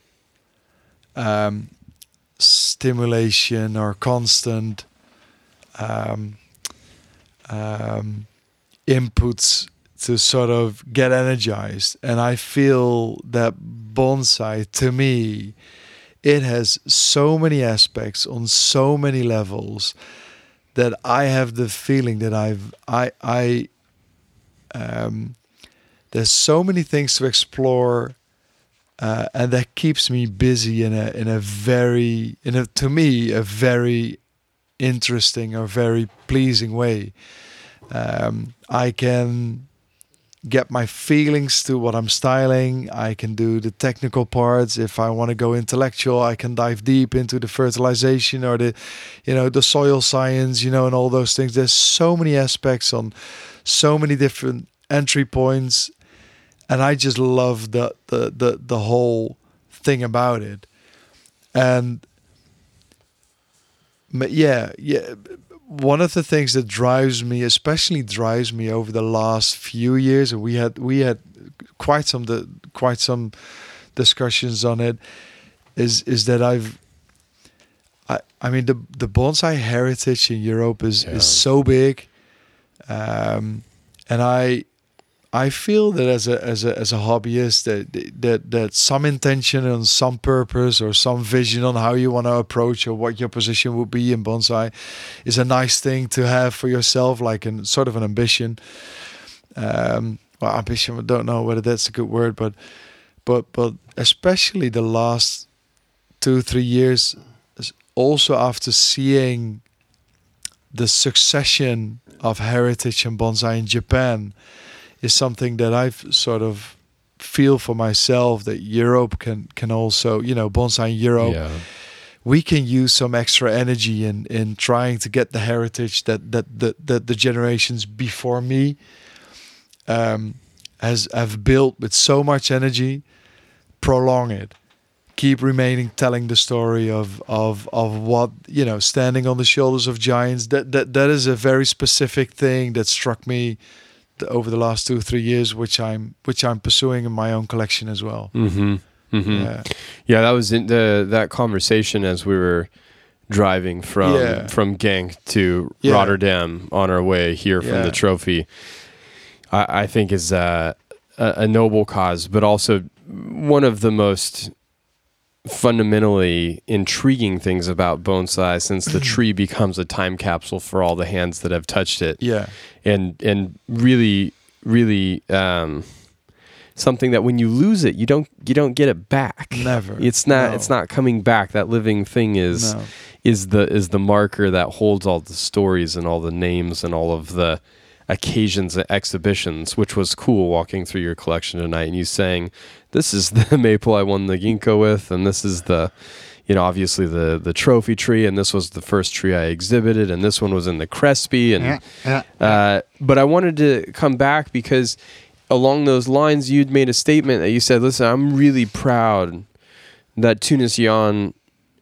um, stimulation or constant um, um, inputs to sort of get energized. And I feel that bonsai, to me, it has so many aspects on so many levels that I have the feeling that I've I I um, there's so many things to explore. Uh, and that keeps me busy in a in a very in a to me a very interesting or very pleasing way. Um, I can get my feelings to what I'm styling. I can do the technical parts. If I want to go intellectual, I can dive deep into the fertilization or the, you know, the soil science, you know, and all those things. There's so many aspects on so many different entry points, and I just love the the the, the whole thing about it. And but yeah, yeah. One of the things that drives me, especially drives me over the last few years, and we had we had quite some the quite some discussions on it, is is that I've I I mean the the bonsai heritage in Europe is Yeah. is so big, um, and I I feel that as a as a as a hobbyist that that that some intention and some purpose or some vision on how you want to approach or what your position would be in bonsai is a nice thing to have for yourself, like an sort of an ambition. Um, well, ambition. I don't know whether that's a good word, but but but especially the last two three years, also after seeing the succession of heritage and bonsai in Japan is something that I've sort of feel for myself that Europe can can also you know bonsai Europe. Yeah. we can use some extra energy in in trying to get the heritage that that that, that the generations before me um, has have built with so much energy prolong it. Keep remaining telling the story of of of what you know standing on the shoulders of giants. That that that is a very specific thing that struck me over the last two three years which i'm which i'm pursuing in my own collection as well Mm-hmm. Mm-hmm. yeah Yeah, that was in the that conversation as we were driving from Yeah. from Genk to Yeah. Rotterdam on our way here from Yeah. the trophy. I, I think is uh, a, a noble cause, but also one of the most fundamentally intriguing things about bonsai since the [clears throat] tree becomes a time capsule for all the hands that have touched it yeah and and really really um, something that when you lose it you don't you don't get it back Never. it's not No. it's not coming back that living thing is No. is the is the marker that holds all the stories and all the names and all of the occasions and exhibitions which was cool walking through your collection tonight and you saying this is [laughs] the maple I won the ginkgo with and this is the you know obviously the the trophy tree and this was the first tree I exhibited and this one was in the Crespi and Yeah, yeah. uh, but I wanted to come back because along those lines, you'd made a statement that you said, "Listen, I'm really proud that Teunis Jan,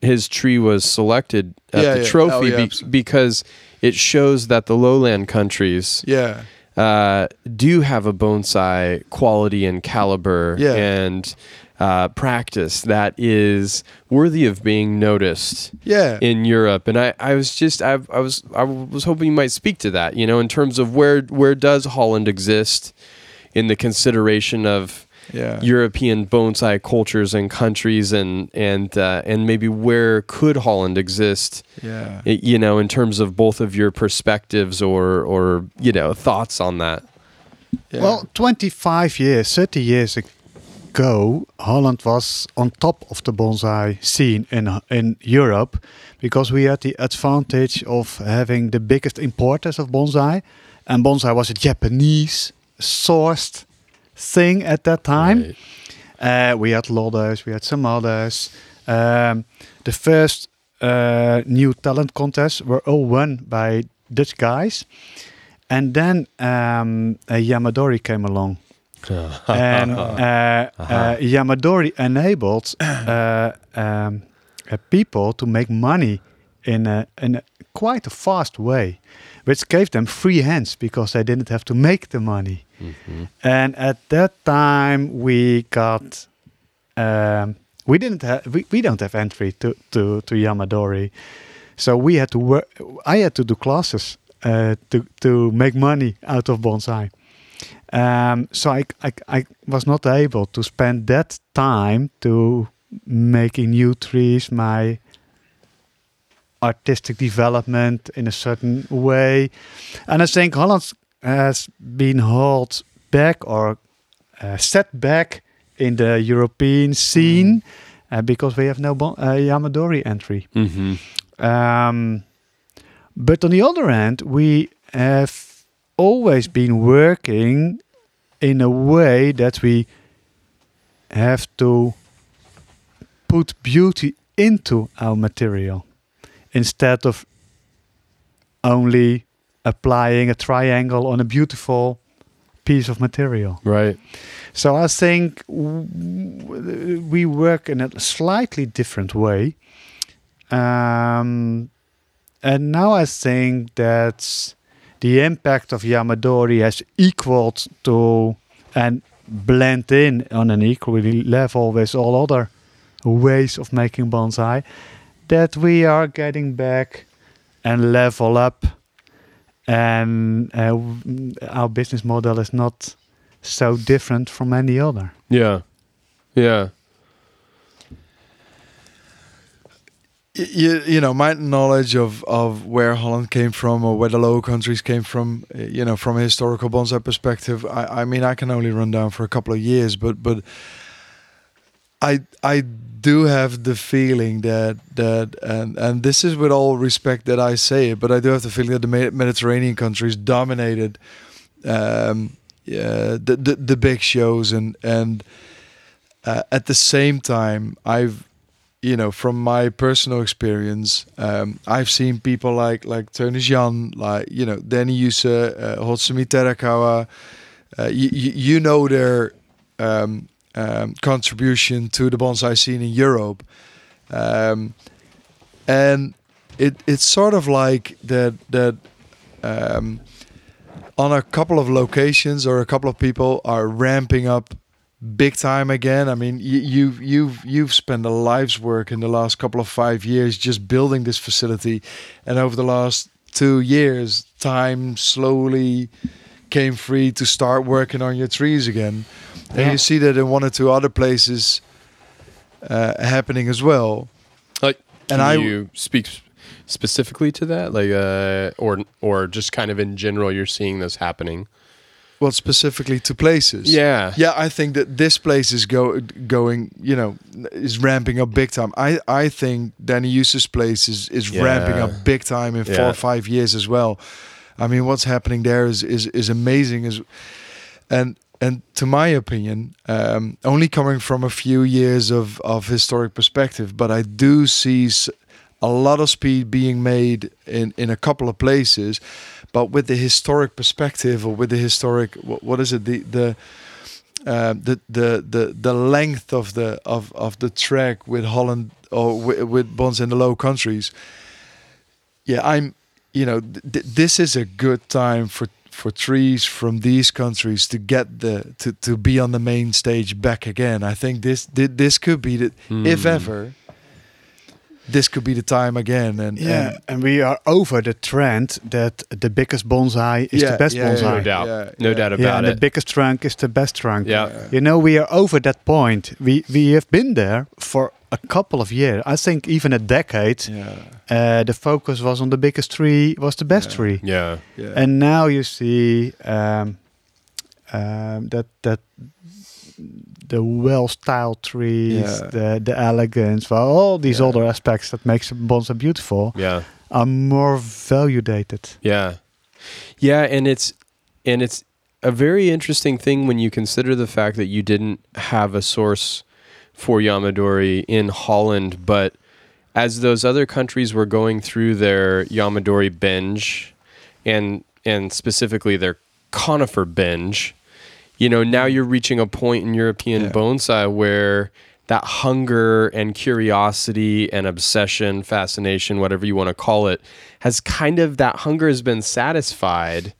his tree was selected at Yeah, the yeah. trophy Oh, yeah, be- because it shows that the lowland countries yeah uh, do have a bonsai quality and caliber Yeah. and uh, practice that is worthy of being noticed yeah in Europe, and I, I was just I, I was I was hoping you might speak to that. You know, in terms of where where does Holland exist in the consideration of yeah European bonsai cultures and countries, and and uh, and maybe where could Holland exist? yeah You know, in terms of both of your perspectives or or you know thoughts on that. yeah. Well, 25 years, 30 years ago, Holland was on top of the bonsai scene in in Europe because we had the advantage of having the biggest importers of bonsai, and bonsai was a Japanese sourced thing at that time. Right. Uh, we had Lodders, we had some others. Um, the first uh, new talent contests were all won by Dutch guys. And then um, Yamadori came along. [laughs] and uh, uh, Yamadori enabled [coughs] uh, um, uh, people to make money in a, in a quite a fast way, which gave them free hands because they didn't have to make the money. And at that time, we got um, we didn't have we, we don't have entry to, to to Yamadori, so we had to work. I had to do classes uh, to to make money out of bonsai. Um, so I, I I was not able to spend that time to making new trees, my artistic development in a certain way, and I think Holland has been held back or uh, set back in the European scene uh, because we have no bon- uh, Yamadori entry. Mm-hmm. Um, but on the other hand, we have always been working in a way that we have to put beauty into our material instead of only applying a triangle on a beautiful piece of material. Right. So I think w- we work in a slightly different way. Um, and now I think that the impact of Yamadori has equaled to and blend in on an equally level with all other ways of making bonsai. That we are getting back and level up, and uh, our business model is not so different from any other. Yeah. Yeah. You, you know my knowledge of, of where Holland came from or where the Low Countries came from, you know, from a historical bonsai perspective, I, I mean I can only run down for a couple of years, but but I I do have the feeling that that and and this is with all respect that I say it, but I do have the feeling that the Mediterranean countries dominated um, yeah, the, the the big shows and and uh, at the same time I've you know, from my personal experience, um, I've seen people like like Tony Jan, like you know, Danny Use, uh, Hotsumi Terakawa. Uh, you, you you know their um, um, contribution to the bonsai scene in Europe, um, and it it's sort of like that that um, on a couple of locations or a couple of people are ramping up big time again. I mean, you, you've you've you've spent a life's work in the last couple of five years just building this facility, and over the last two years, time slowly came free to start working on your trees again. And Yeah. you see that in one or two other places uh, happening as well. Like, And can I- you speak specifically to that, like, uh, or or just kind of in general, you're seeing this happening? Well, specifically to places. Yeah, Yeah, I think that this place is go going, you know, is ramping up big time. I I think Danny Use's place is is ramping up big time in four or five years as well. I mean, what's happening there is is is amazing. Is and and to my opinion, um, only coming from a few years of of historic perspective, but I do see a lot of speed being made in in a couple of places, but with the historic perspective or with the historic what, what is it the the uh, the the the the length of the of of the track with Holland or with, with bonds in the Low Countries. Yeah, I'm. You know, th- th- this is a good time for for trees from these countries to get the to to be on the main stage back again. I think this thi- this could be the if Hmm. ever. This could be the time again, and Yeah, and and we are over the trend that the biggest bonsai is the Yeah, best yeah, yeah, bonsai. no doubt, Yeah, no yeah. doubt Yeah, about and the biggest trunk is the best trunk. yeah. You know, we are over that point. We we have been there for a couple of years. I think even a decade. yeah, Uh, the focus was on the biggest tree was the best Yeah. tree, yeah, yeah. and now you see um, um, that that the well-styled trees, Yeah. the the elegance, well, all these Yeah. other aspects that makes a bonsai beautiful yeah. are more validated. Yeah. Yeah, and it's and it's a very interesting thing when you consider the fact that you didn't have a source for Yamadori in Holland, but as those other countries were going through their Yamadori binge and and specifically their conifer binge, you know, now you're reaching a point in European Yeah. bonsai where that hunger and curiosity and obsession, fascination, whatever you want to call it, has kind of that hunger has been satisfied.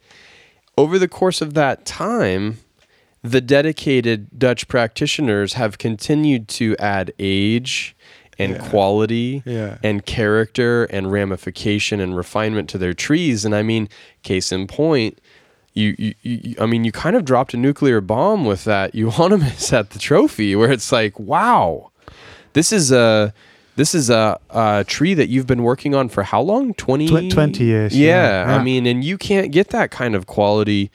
Over the course of that time, the dedicated Dutch practitioners have continued to add age and Yeah. quality Yeah. and character and ramification and refinement to their trees. And I mean, case in point, you, you, you I mean, you kind of dropped a nuclear bomb with that euonymus [laughs] at the trophy, where it's like, wow, this is a this is a, a tree that you've been working on for how long? 20, 20 years, Yeah, yeah. I mean, and you can't get that kind of quality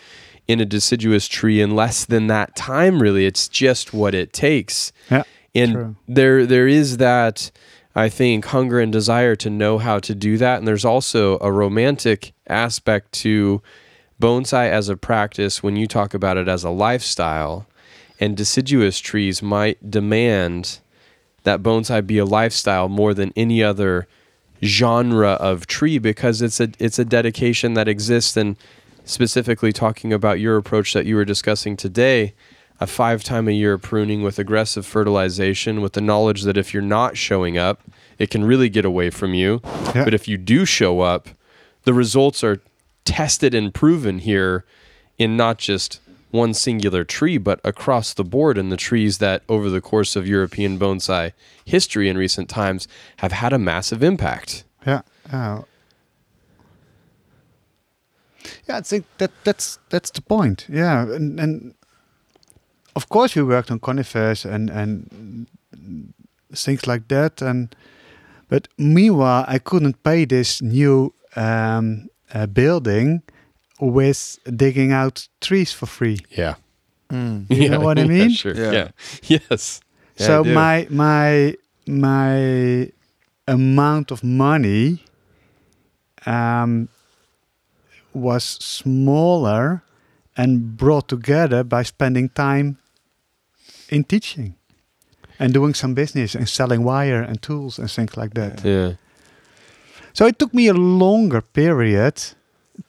in a deciduous tree in less than that time. Really, it's just what it takes Yeah, and True. there there is that I think hunger and desire to know how to do that and there's also a romantic aspect to bonsai as a practice when you talk about it as a lifestyle and deciduous trees might demand that bonsai be a lifestyle more than any other genre of tree because it's a it's a dedication that exists and specifically talking about your approach that you were discussing today a five time a year pruning with aggressive fertilization with the knowledge that if you're not showing up it can really get away from you Yeah. but if you do show up the results are tested and proven here in not just one singular tree, but across the board in the trees that over the course of European bonsai history in recent times have had a massive impact. Yeah. Yeah. Yeah, I think that that's that's the point. Yeah, and, and of course we worked on conifers and and things like that, and but meanwhile I couldn't pay this new um, uh, building with digging out trees for free. Yeah. You know what I [laughs] mean? sure. Yeah. Yeah. Yes. So I my my my amount of money um, was smaller and brought together by spending time in teaching and doing some business and selling wire and tools and things like that. Yeah. So it took me a longer period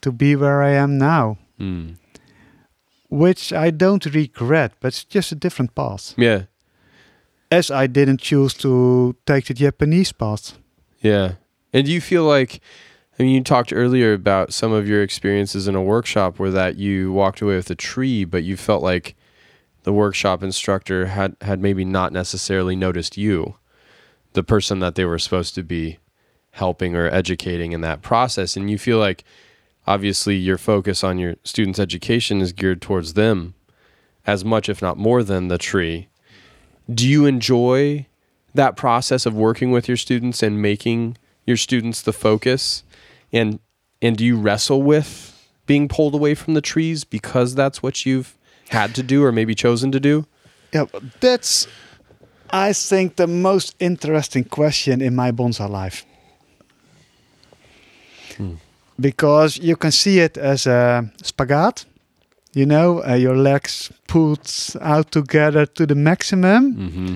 to be where I am now. Mm. which I don't regret, but it's just a different path. Yeah. As I didn't choose to take the Japanese path. Yeah. And do you feel like I mean you talked earlier about some of your experiences in a workshop where that you walked away with a tree, but you felt like the workshop instructor had had maybe not necessarily noticed you, the person that they were supposed to be helping or educating in that process and you feel like obviously your focus on your students education is geared towards them as much if not more than the tree. Do you enjoy that process of working with your students and making your students the focus and and do you wrestle with being pulled away from the trees because that's what you've had to do or maybe chosen to do Yeah, that's I think the most interesting question in my bonsai life. Because you can see it as a spagat, you know, uh, your legs put out together to the maximum. mm-hmm.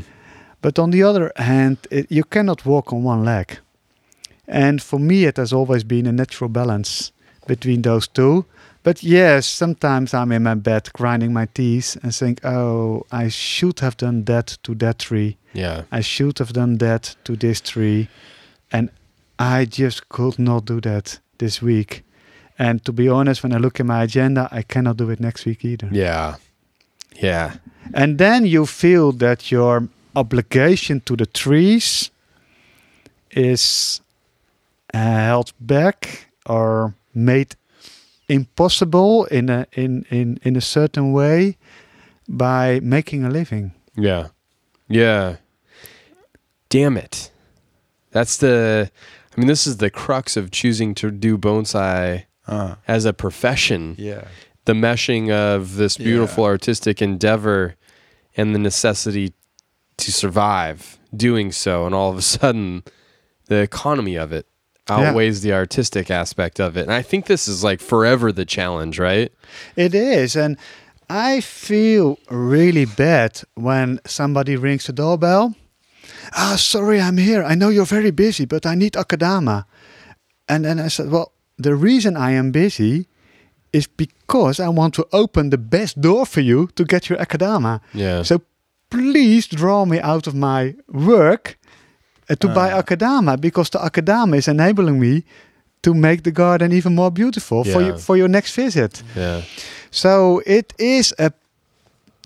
But on the other hand, it, you cannot walk on one leg. And for me, it has always been a natural balance between those two. But yes, sometimes I'm in my bed grinding my teeth and think, oh, I should have done that to that tree. yeah I should have done that to this tree. And I just could not do that this week. And to be honest, when I look at my agenda, I cannot do it next week either. yeah yeah And then you feel that your obligation to the trees is held back or made impossible in a in, in, in a certain way by making a living. yeah yeah damn it that's the i mean this is the crux of choosing to do bonsai Uh, as a profession yeah. the meshing of this beautiful Yeah. artistic endeavor and the necessity to survive doing so and all of a sudden the economy of it Yeah. outweighs the artistic aspect of it and i think this is like forever the challenge right It is, and I feel really bad when somebody rings the doorbell. Ah, sorry, I'm here. I know you're very busy, but I need akadama. And then I said, well, the reason I am busy is because I want to open the best door for you to get your akadama. yeah So please draw me out of my work uh, to buy akadama because the akadama is enabling me to make the garden even more beautiful for you for your next visit. yeah So it is a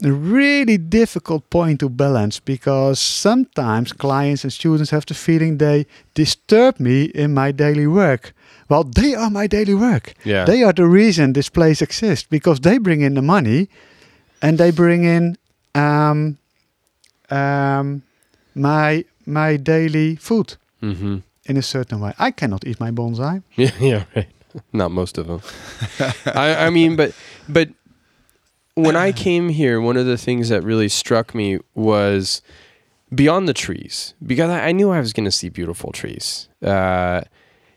really difficult point to balance because sometimes clients and students have the feeling they disturb me in my daily work. Well, they are my daily work. yeah They are the reason this place exists because they bring in the money and they bring in um, um, my my daily food mm-hmm. in a certain way. I cannot eat my bonsai. [laughs] Yeah, yeah, right. [laughs] Not most of them. I, I mean, but but when I came here, one of the things that really struck me was beyond the trees, because I, knew I was going to see beautiful trees, uh,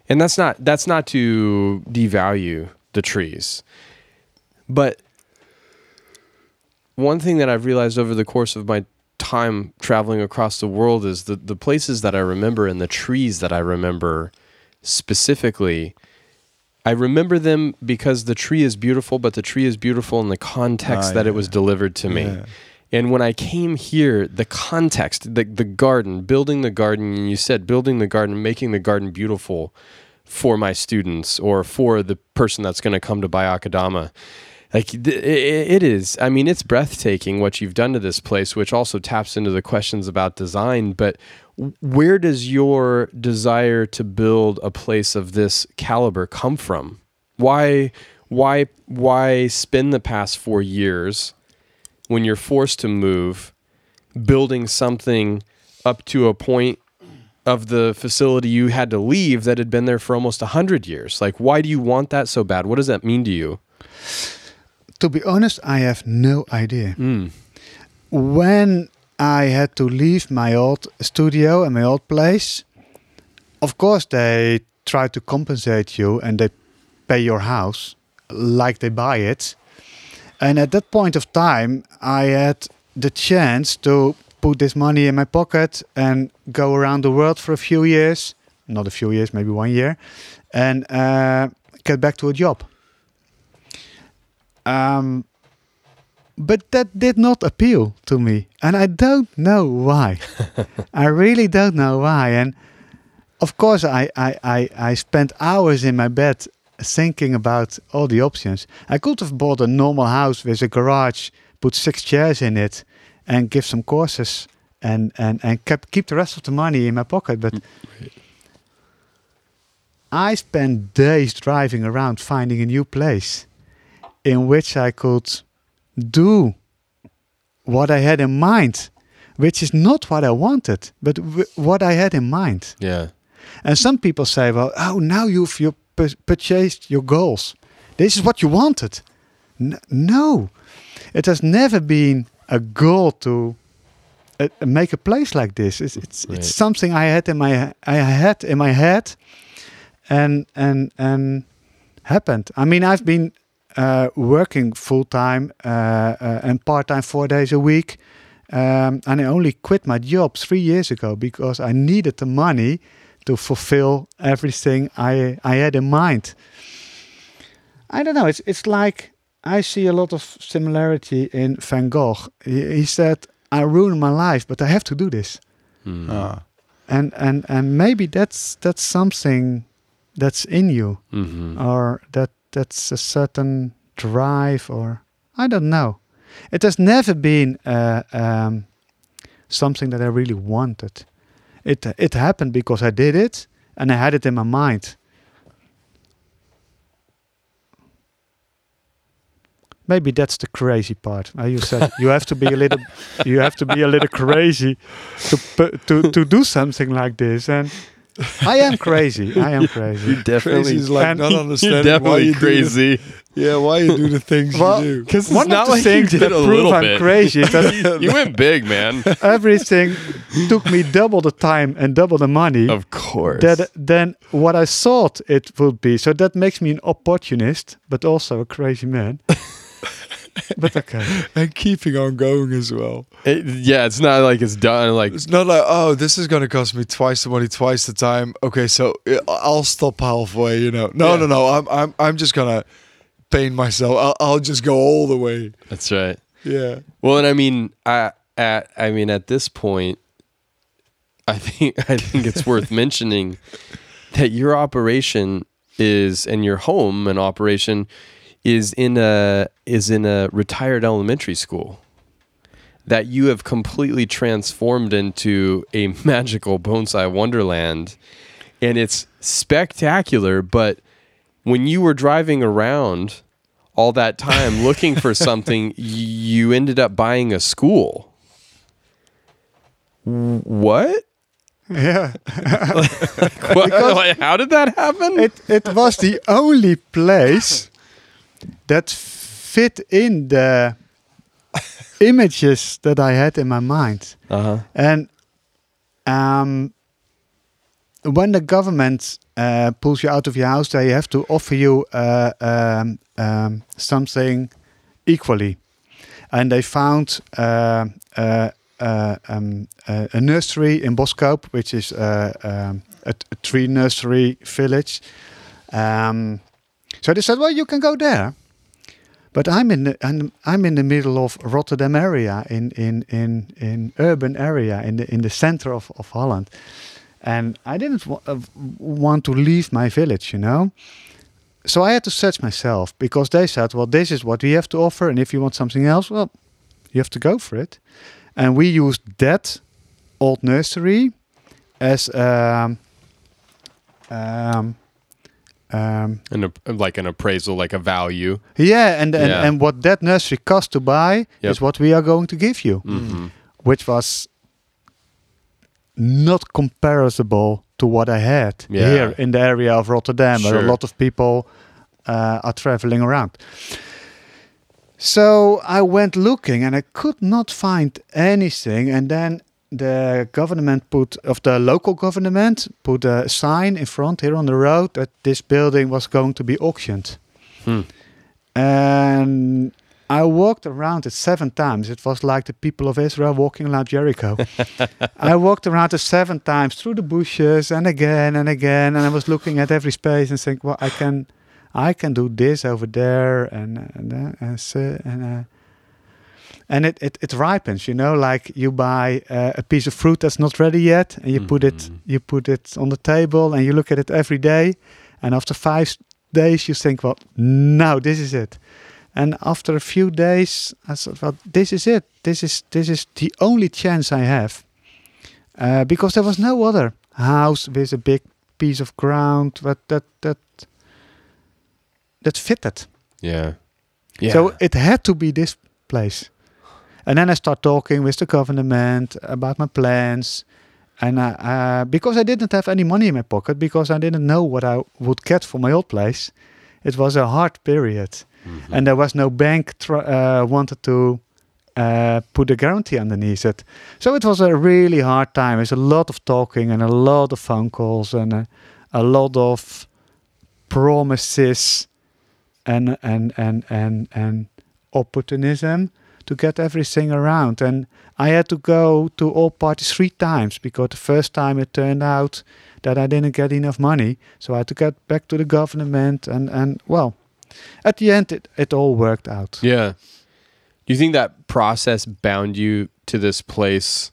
and that's not that's not to devalue the trees, but one thing that I've realized over the course of my time traveling across the world is the the places that I remember and the trees that I remember specifically I remember them because the tree is beautiful, but the tree is beautiful in the context Ah, that it was delivered to me. Yeah. And when I came here, the context, the the garden, building the garden, and you said building the garden, making the garden beautiful for my students or for the person that's going to come to buy Akadama. Like it, is. I mean, it's breathtaking what you've done to this place, which also taps into the questions about design. But where does your desire to build a place of this caliber come from? Why, why, why spend the past four years when you're forced to move, building something up to a point of the facility you had to leave that had been there for almost 100 years? Like, why do you want that so bad? What does that mean to you? To be honest, I have no idea. Mm. when I had to leave my old studio and my old place, of course they try to compensate you and they pay your house like they buy it. And at that point of time, I had the chance to put this money in my pocket and go around the world for a few years, not a few years, maybe one year, and uh, get back to a job. Um, but that did not appeal to me, and I don't know why. [laughs] I really don't know why. And of course, I, I, I, I spent hours in my bed thinking about all the options. I could have bought a normal house with a garage, put six chairs in it, and give some courses, and and and kept keep the rest of the money in my pocket. But I spent days driving around finding a new place in which I could do what I had in mind, which is not what I wanted, but w- what I had in mind. Yeah. And some people say, well, oh, now you've you pu- purchased your goals. This is what you wanted. N- no, it has never been a goal to uh, make a place like this. It's it's, Right. it's something I had in my I had in my head, and and and happened. I mean, I've been uh, working full time uh, uh, and part time four days a week. Um, and I only quit my job three years ago because I needed the money to fulfill everything I I had in mind. I don't know. It's it's like I see a lot of similarity in Van Gogh. He, he said, "I ruined my life, but I have to do this." Hmm. Ah. And and and maybe that's that's something that's in you, Mhm. or that that's a certain drive, or I don't know. It has never been uh, um, something that I really wanted. It it happened because I did it, and I had it in my mind. Maybe that's the crazy part. You said you have to be a little, [laughs] you have to be a little crazy to to to do something like this, and I am crazy. I am [laughs] crazy. Crazy Definitely. is like And not you're understanding You're why definitely you do the- crazy. yeah, why you do the [laughs] things Well, you do. Because One of the [laughs] things that a prove I'm bit. crazy is that you went big, man. everything took me double the time and double the money Of course. that than what I thought it would be. So that makes me an opportunist, but also a crazy man. [laughs] but okay. And keeping on going as well. It- yeah, it's not like it's done. Like It's not like, oh, this is going to cost me twice the money, twice the time. Okay, so uh, I'll stop halfway. You know, no, Yeah. no, no. I'm, I'm, I'm just gonna pain myself. I'll, I'll just go all the way. that's right. Yeah. Well, and I mean, I, at I mean, at this point, I think [laughs] I think it's worth [laughs] mentioning that your operation is and your home and operation is in a is in a retired elementary school that you have completely transformed into a [laughs] magical bonsai wonderland and it's spectacular but when you were driving around all that time [laughs] looking for something you ended up buying a school what Yeah. [laughs] What? Like, how did that happen? It it was the only place that fit in the [laughs] images that I had in my mind. uh-huh. And um, when the government uh, pulls you out of your house, they have to offer you uh, um, um, something equally. And they found uh, uh, uh, um, uh, a nursery in Boskoop, which is uh, um, a, a tree nursery village. Um, so they said, "Well, you can go there." But I'm in the I'm, I'm in the middle of Rotterdam area in in in in urban area in the in the center of, of Holland, and I didn't uh, want to leave my village, you know. So I had to search myself because they said, "Well, this is what we have to offer, and if you want something else, well, you have to go for it." And we used that old nursery as um, um, um, An, like an appraisal, like a value. yeah, and and, Yeah. and what that nursery cost to buy Yep. is what we are going to give you, Mm-hmm. which was not comparable to what I had Yeah. here in the area of Rotterdam, where a lot of people uh, are traveling around. So I went looking, and I could not find anything. And then the government put of the local government put a sign in front here on the road that this building was going to be auctioned. Hmm. And I walked around it seven times. It was like the people of Israel walking around Jericho. [laughs] I walked around it seven times through the bushes and again and again, and I was looking at every space and think, well, I can, I can do this over there and and uh, and, so, and uh, and it, it, it ripens. You know, like you buy uh, a piece of fruit that's not ready yet, and you put it Mhm. you put it on the table, and you look at it every day, and after five days, you think, well, now this is it. And after a few days, I thought, well, this is it. This is this is the only chance I have, uh, because there was no other house with a big piece of ground that that that that fitted. Yeah. Yeah. So it had to be this place. And then I start talking with the government about my plans. And uh, uh, because I didn't have any money in my pocket, because I didn't know what I would get for my old place, it was a hard period. Mhm. And there was no bank tr- uh, wanted to uh, put a guarantee underneath it. So it was a really hard time. It's a lot of talking and a lot of phone calls and a, a lot of promises and and and and and opportunism to get everything around. And I had to go to all parties three times because the first time it turned out that I didn't get enough money. So I had to get back to the government and and well, at the end it, it all worked out. Yeah. Do you think that process bound you to this place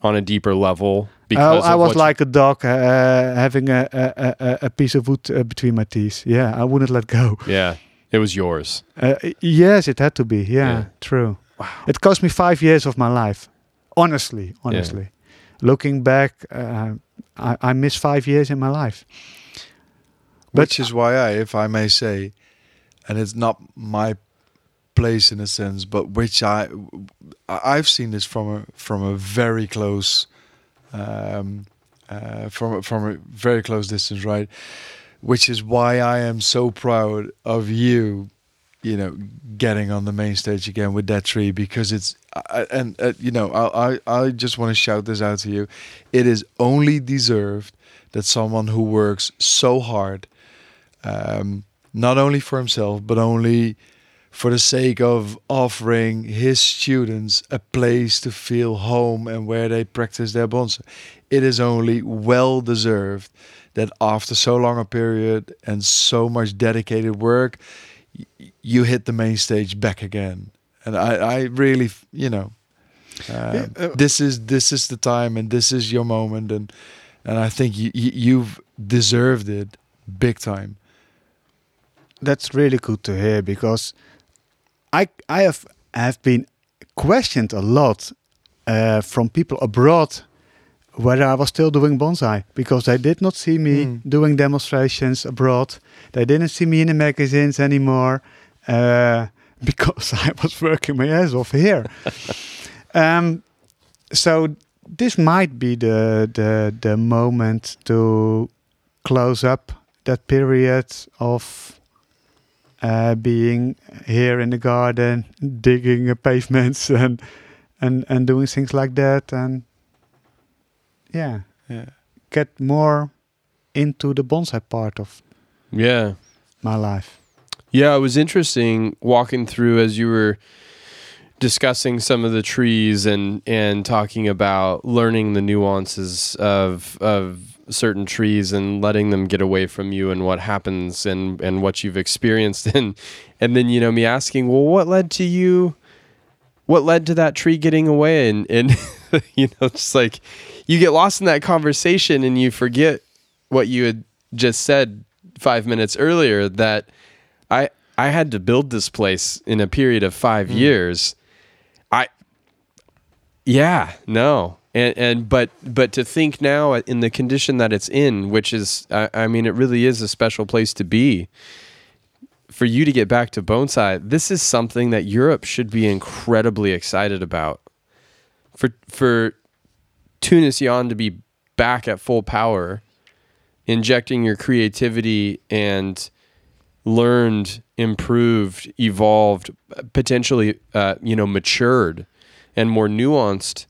on a deeper level? Oh, Because I was like a dog uh, having a, a, a, a piece of wood uh, between my teeth. Yeah, I wouldn't let go. yeah, it was yours. Uh, yes, it had to be. Yeah, Yeah. true. It cost me five years of my life. Honestly, honestly. Looking back, uh, I, I missed five years in my life. But- Which is why I, if I may say, and it's not my place in a sense, but which I I- I've seen this from a from a very close um, uh, from from a very close distance, right? Which is why I am so proud of you, you know, getting on the main stage again with that tree because it's and uh, you know I I, I just want to shout this out to you. It is only deserved that someone who works so hard, um, not only for himself but only for the sake of offering his students a place to feel home and where they practice their bonsai. It is only well deserved that after so long a period and so much dedicated work, you hit the main stage back again. And I, I really, you know, um, Yeah, uh, this is this is the time and this is your moment, and and I think you, you you've deserved it big time. That's really good to hear because I I have have been questioned a lot uh, from people abroad whether I was still doing bonsai because they did not see me Hmm. doing demonstrations abroad. They didn't see me in the magazines anymore uh, [laughs] because I was working my ass off here. [laughs] um, so this might be the the the moment to close up that period of uh, being here in the garden, digging pavements [laughs] and and and doing things like that, and yeah, Yeah. get more into the bonsai part of Yeah. my life. Yeah, it was interesting walking through as you were discussing some of the trees and and talking about learning the nuances of of certain trees and letting them get away from you and what happens and and what you've experienced [laughs] and and then you know me asking, "Well, what led to you what led to that tree getting away?" and and [laughs] [laughs] you know, just like you get lost in that conversation and you forget what you had just said 5 minutes earlier that I I had to build this place in a period of five mm. years. I yeah no and and but but to think now in the condition that it's in, which is I, I mean it really is a special place to be. For you to get back to bonsai, this is something that Europe should be incredibly excited about. For for Teunis to be back at full power, injecting your creativity and learned, improved, evolved, potentially, uh, you know, matured and more nuanced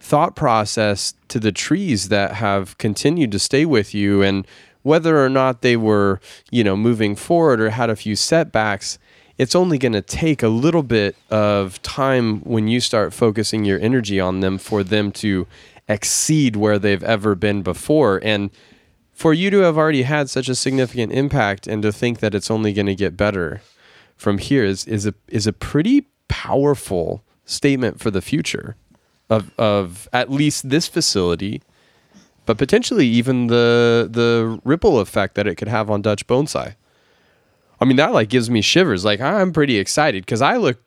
thought process to the trees that have continued to stay with you and whether or not they were, you know, moving forward or had a few setbacks, it's only going to take a little bit of time when you start focusing your energy on them for them to exceed where they've ever been before and for you to have already had such a significant impact and to think that it's only going to get better from here is is a is a pretty powerful statement for the future of of at least this facility, but potentially even the the ripple effect that it could have on Dutch bonsai. I mean, that like gives me shivers. Like I'm pretty excited because I look,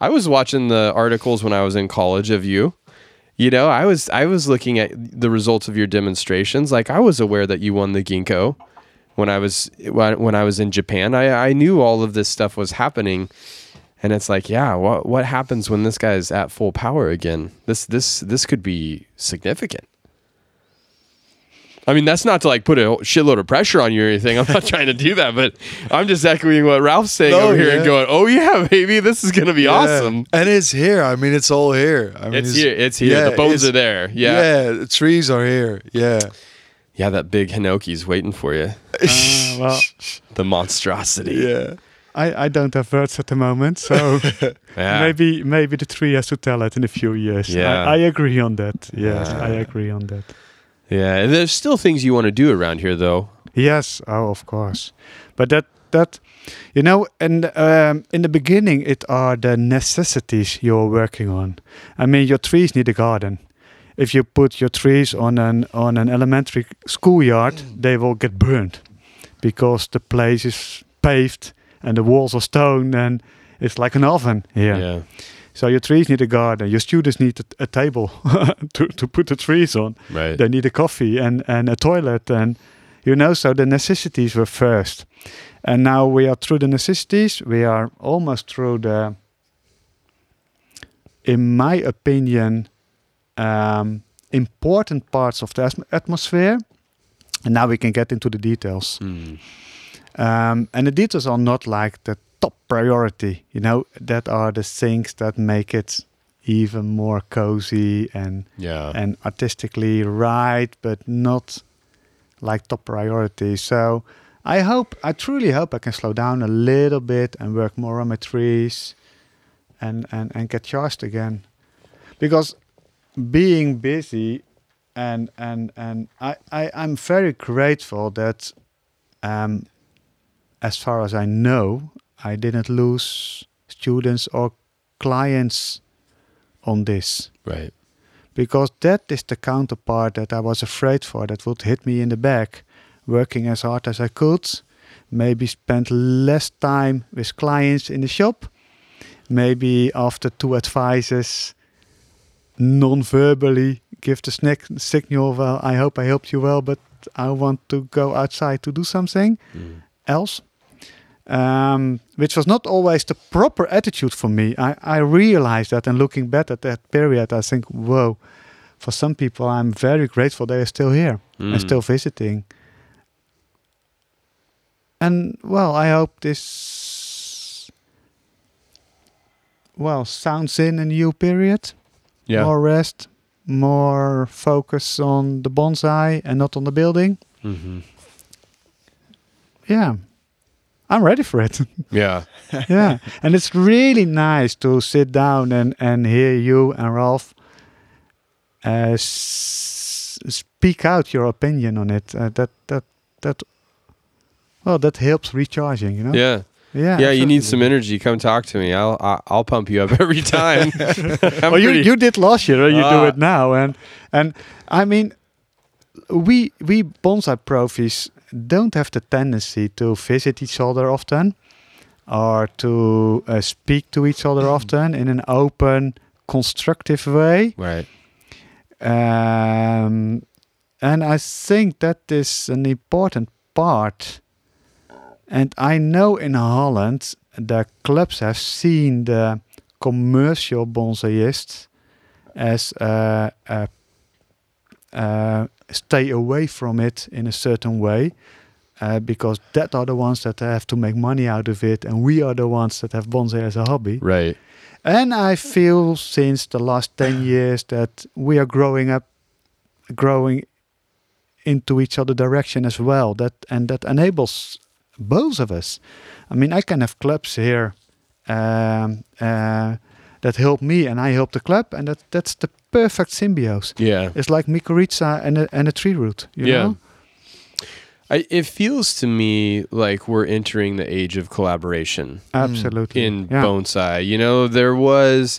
I was watching the articles when I was in college of you. You know, I was I was looking at the results of your demonstrations. Like I was aware that you won the ginkgo when I was when when I was in Japan. I I knew all of this stuff was happening, and it's like, yeah, what what happens when this guy's at full power again? This this this could be significant. I mean, that's not to like put a shitload of pressure on you or anything. I'm not [laughs] trying to do that, but I'm just echoing what Ralph's saying No, over here and going, "Oh yeah, baby, this is gonna be Yeah. awesome." And it's here. I mean, it's all here. I mean, It's here. It's here. yeah, the bones are there. Yeah. Yeah, the trees are here. Yeah. Yeah, that big Hinoki's waiting for you. [laughs] Uh, well, The monstrosity. yeah. I, I don't have words at the moment, so [laughs] Yeah. maybe maybe the tree has to tell it in a few years. Yeah. I, I agree on that. Yes, Yeah. I agree on that. Yeah. And there's still things you want to do around here, though. Yes, oh, of course. But that that you know, and um, in the beginning, it are the necessities you're working on. I mean, your trees need a garden. If you put your trees on an on an elementary schoolyard, they will get burned because the place is paved and the walls are stone and it's like an oven here. Yeah. So your trees need a garden. Your students need a, a table [laughs] to to put the trees on Right. they need a coffee and, and a toilet and you know so the necessities were first and now we are through the necessities we are almost through the in my opinion um, important parts of the atmosphere and now we can get into the details Mm. um, and the details are not like the top priority you know that are the things that make it even more cozy and Yeah. and artistically right, but not like top priority. So I hope, I truly hope I can slow down a little bit and work more on my trees and, and, and get charged again. Because being busy and and and I, I, I'm very grateful that um, as far as I know, I didn't lose students or clients on this right. because that is the counterpart that I was afraid for that would hit me in the back working as hard as I could maybe spend less time with clients in the shop maybe after two advices non-verbally give the signal well I hope I helped you well but I want to go outside to do something Mm. else um, which was not always the proper attitude for me. I, I realized that, and looking back at that period, I think, whoa, for some people, I'm very grateful they are still here Mm. and still visiting. And well, I hope this, well, sounds in a new period. Yeah. More rest, more focus on the bonsai and not on the building. Mm-hmm. Yeah, I'm ready for it. [laughs] Yeah. yeah, and it's really nice to sit down and and hear you and Ralph uh, s- speak out your opinion on it. Uh, that that that well, that helps recharging. You know. Yeah. Yeah. Yeah. You need some energy. Come talk to me. I'll I- I'll pump you up [laughs] every time. [laughs] Well, you pretty- you did last year. You do Ah. it now, and and I mean, we we bonsai profis don't have the tendency to visit each other often, or to uh, speak to each other often in an open, constructive way. right. Um, and I think that is an important part. And I know in Holland the clubs have seen the commercial bonsaiist as uh, uh, uh, stay away from it in a certain way. Uh, because that are the ones that have to make money out of it, and we are the ones that have bonsai as a hobby. Right. And I feel since the last 10 [coughs] years that we are growing up, growing into each other direction as well. That and that enables both of us. I mean, I can have clubs here um, uh, that help me, and I help the club, and that that's the perfect symbiosis. Yeah. It's like mycorrhiza and a, and a tree root. You Yeah. know? I, it feels to me like we're entering the age of collaboration Absolutely. in yeah. bonsai. You know, there was,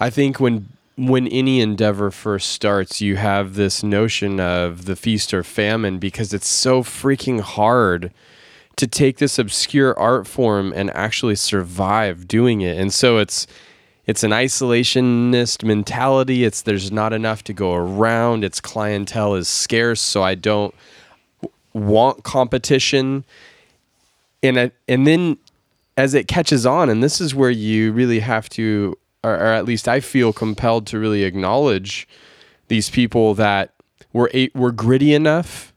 I think when when any endeavor first starts, you have this notion of the feast or famine because it's so freaking hard to take this obscure art form and actually survive doing it. And so it's it's an isolationist mentality. It's there's not enough to go around. Its clientele is scarce, so I don't want competition. And and then as it catches on, and this is where you really have to, or, or at least I feel compelled to really acknowledge these people that were were gritty enough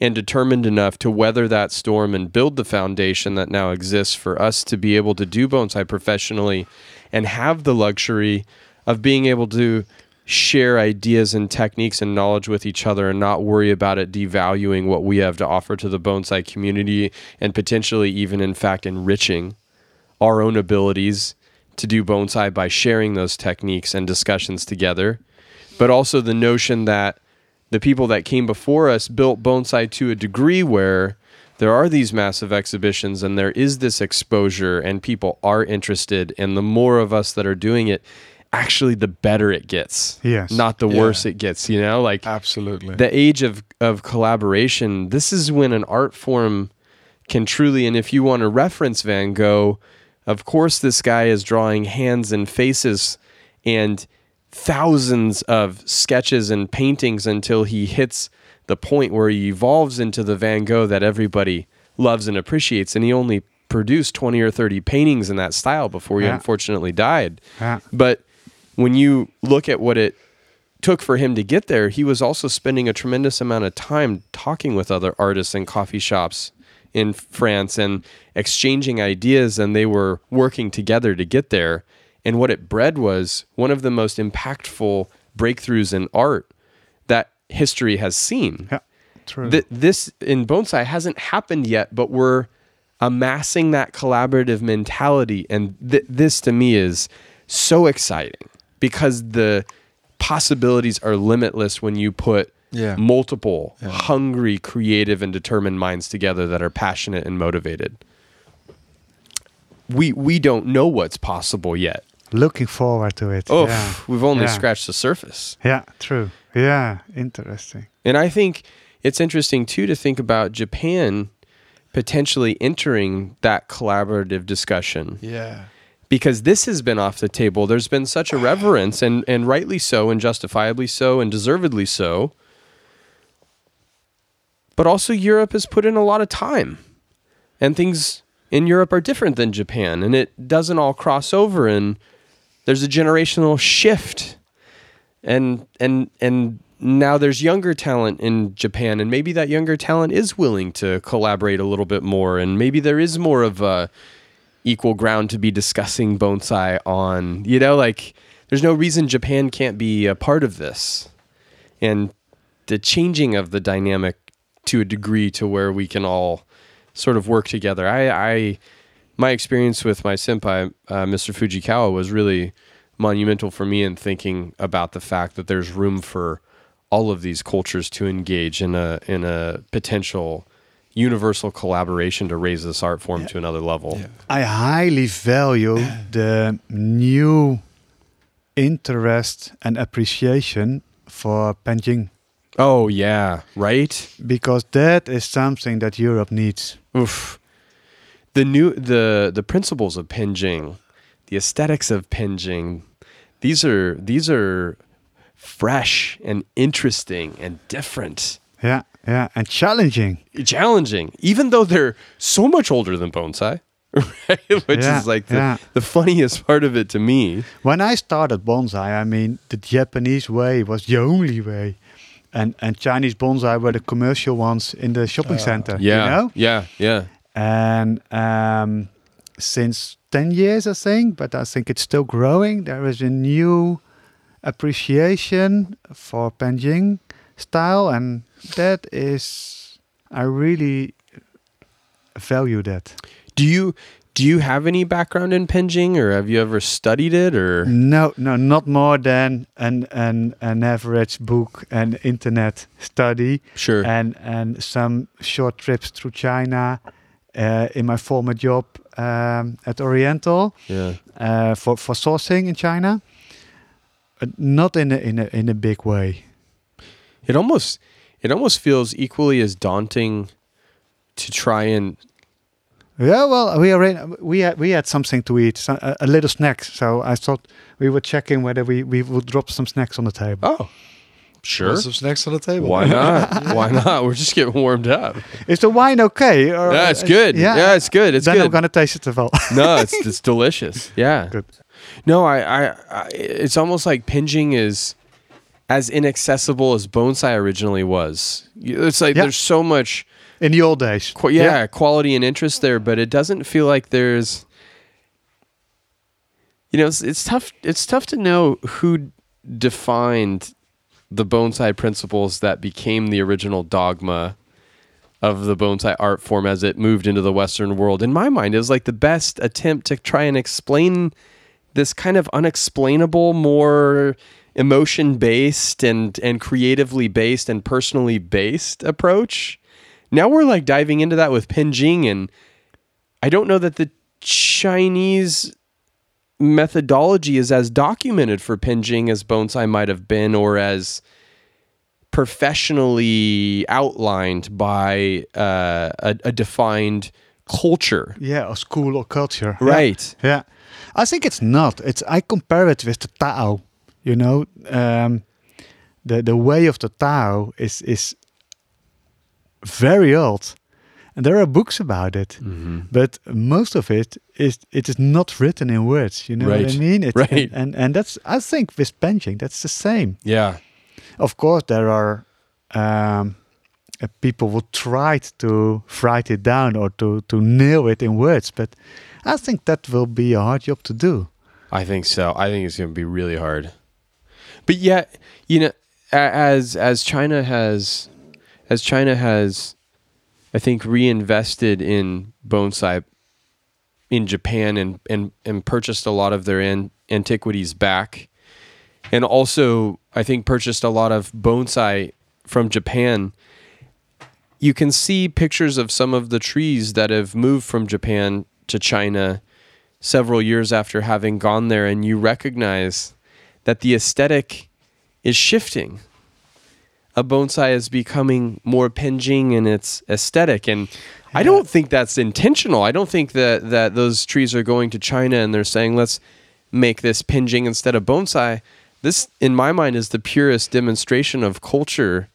and determined enough to weather that storm and build the foundation that now exists for us to be able to do bonsai professionally and have the luxury of being able to share ideas and techniques and knowledge with each other and not worry about it devaluing what we have to offer to the bonsai community and potentially even in fact enriching our own abilities to do bonsai by sharing those techniques and discussions together. But also the notion that the people that came before us built bonsai to a degree where there are these massive exhibitions and there is this exposure and people are interested and the more of us that are doing it actually the better it gets Yes. not the Yeah. worse it gets you know like Absolutely. the age of of collaboration this is when an art form can truly and if you want to reference van gogh of course this guy is drawing hands and faces and thousands of sketches and paintings until he hits the point where he evolves into the van gogh that everybody loves and appreciates and he only produced 20 or 30 paintings in that style before he Yeah. unfortunately died Yeah. but when you look at what it took for him to get there, he was also spending a tremendous amount of time talking with other artists in coffee shops in France and exchanging ideas, and they were working together to get there. And what it bred was one of the most impactful breakthroughs in art history has seen. Yeah. True. Th- this in bonsai hasn't happened yet, but we're amassing that collaborative mentality, and th- this to me is so exciting because the possibilities are limitless when you put Yeah. multiple hungry, creative, and determined minds together that are passionate and motivated. We we don't know what's possible yet. Looking forward to it. Oh, yeah. we've only Yeah. scratched the surface. Yeah, true. Yeah, interesting. And I think it's interesting too to think about Japan potentially entering that collaborative discussion yeah. because this has been off the table. There's been such a [sighs] reverence and and rightly so and justifiably so and deservedly so. But also Europe has put in a lot of time. And things in Europe are different than Japan and it doesn't all cross over and there's a generational shift and and and now there's younger talent in Japan and maybe that younger talent is willing to collaborate a little bit more and maybe there is more of a equal ground to be discussing bonsai on you know like there's no reason Japan can't be a part of this and the changing of the dynamic to a degree to where we can all sort of work together I I my experience with my senpai uh, Mr. Fujikawa was really monumental for me in thinking about the fact that there's room for all of these cultures to engage in a in a potential universal collaboration to raise this art form to another level. I highly value [clears throat] the new interest and appreciation for Penjing Oh yeah, right? because that is something that Europe needs. Oof. The new the the principles of Penjing, the aesthetics of Penjing, these are these are fresh and interesting and different. Yeah, yeah, and challenging. challenging, even though they're so much older than bonsai, [laughs] right? Which Yeah, is like the, yeah. the funniest part of it to me. When I started bonsai, I mean the Japanese way was the only way, and and Chinese bonsai were the commercial ones in the shopping center. Yeah, you know. yeah, yeah. and um, since 10 years i think but i think it's still growing there is a new appreciation for penjing style and that is i really value that Do you Do you have any background in Penjing, or have you ever studied it, or No, no, not more than an an an average book and internet study, sure? and and some short trips through China. Uh, in my former job um, at Oriental yeah. uh, for for sourcing in China, uh, not in a in a in a big way. It almost it almost feels equally as daunting to try and Yeah, well, we are we had we had something to eat, so, a, a little snacks. So I thought we were checking whether we we would drop some snacks on the table. oh sure Want some snacks on the table. why not [laughs] why not we're just getting warmed up Is the wine okay? Or, yeah it's uh, good yeah, it's good it's then good I'm gonna taste it as well. [laughs] no, it's [laughs] it's delicious. Yeah. Good. No, I, I, I it's almost like Penjing is as inaccessible as Bonsai originally was. It's like Yeah. there's so much, In the old days. qu- yeah, quality and interest there, but it doesn't feel like there's. You know, it's, it's tough. It's tough to know who defined the bonsai principles that became the original dogma of the bonsai art form as it moved into the Western world. In my mind, it was like the best attempt to try and explain this kind of unexplainable, more emotion based and and creatively based and personally based approach. Now we're like diving into that with Penjing, and I don't know that the Chinese methodology is as documented for Penjing as bonsai might have been, or as professionally outlined by uh, a, a defined culture. Yeah, or school or culture. Yeah. Right. Yeah. I think it's not. It's I compare it with the Tao. You know, um, the the way of the Tao is is very old, and there are books about it. Mm-hmm. But most of it is it is not written in words. You know what I mean? It's, Right. And, and and that's I think with penjing that's the same. Yeah. Of course, there are um, uh, people who try to write it down or to to nail it in words, but I think that will be a hard job to do. I think so. I think it's going to be really hard. But yet, you know, as as China has as China has I think reinvested in bonsai in Japan and and and purchased a lot of their an, antiquities back and also I think purchased a lot of bonsai from Japan. You can see pictures of some of the trees that have moved from Japan to China several years after having gone there, and you recognize that the aesthetic is shifting. A bonsai is becoming more penjing in its aesthetic, and I don't think that's intentional. I don't think that that those trees are going to China and they're saying let's make this penjing instead of bonsai. This, in my mind, is the purest demonstration of culture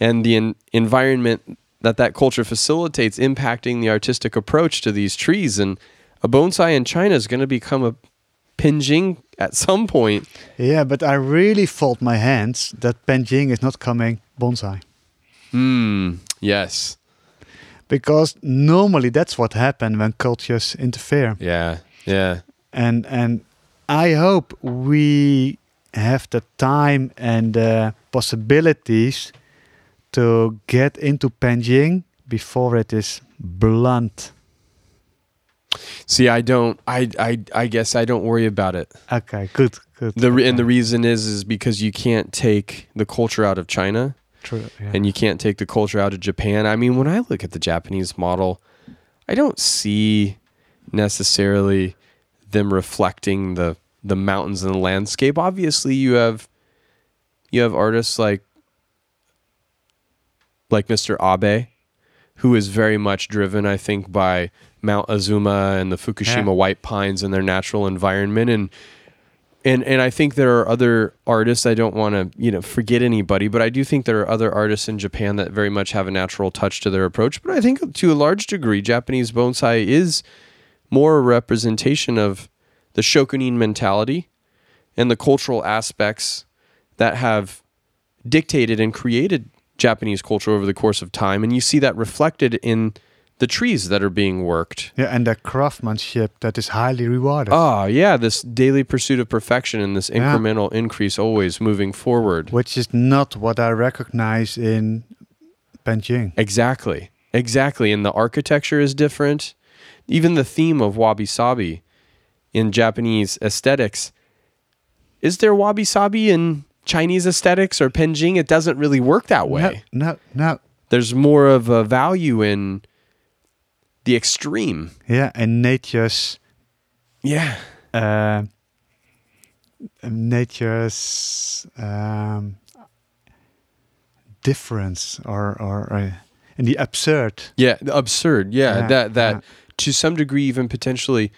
and the en- environment that that culture facilitates impacting the artistic approach to these trees and a bonsai in China is going to become a penjing at some point. Yeah, but I really fold my hands that Penjing is not coming bonsai. Hmm. Yes. Because normally that's what happens when cultures interfere. Yeah. Yeah. And and I hope we have the time and the possibilities to get into Penjing before it is blunt. See, I don't. I. I. I guess I don't worry about it. Okay, good, good. The re- and the reason is is because you can't take the culture out of China True, yeah. and you can't take the culture out of Japan. I mean, when I look at the Japanese model, I don't see necessarily them reflecting the the mountains and the landscape. Obviously, you have you have artists like like Mr. Abe, who is very much driven, I think, by Mount Azuma and the Fukushima Yeah. white pines and their natural environment and and and I think there are other artists. I don't want to you know forget anybody, but I do think there are other artists in Japan that very much have a natural touch to their approach. But I think to a large degree, Japanese bonsai is more a representation of the shokunin mentality and the cultural aspects that have dictated and created Japanese culture over the course of time, and you see that reflected in the trees that are being worked. yeah, and the craftsmanship that is highly rewarded. Ah, yeah, this daily pursuit of perfection and this Yeah. incremental increase always moving forward. which is not what I recognize in Penjing. Exactly. Exactly. And the architecture is different. even the theme of wabi sabi in Japanese aesthetics. Is there wabi sabi in Chinese aesthetics or penjing? It doesn't really work that way. No, no, no. There's more of a value in the extreme. Yeah, and nature's Yeah. uh, nature's um, difference or or uh, in the absurd. Yeah, the absurd. Yeah, Yeah, that that yeah. to some degree even potentially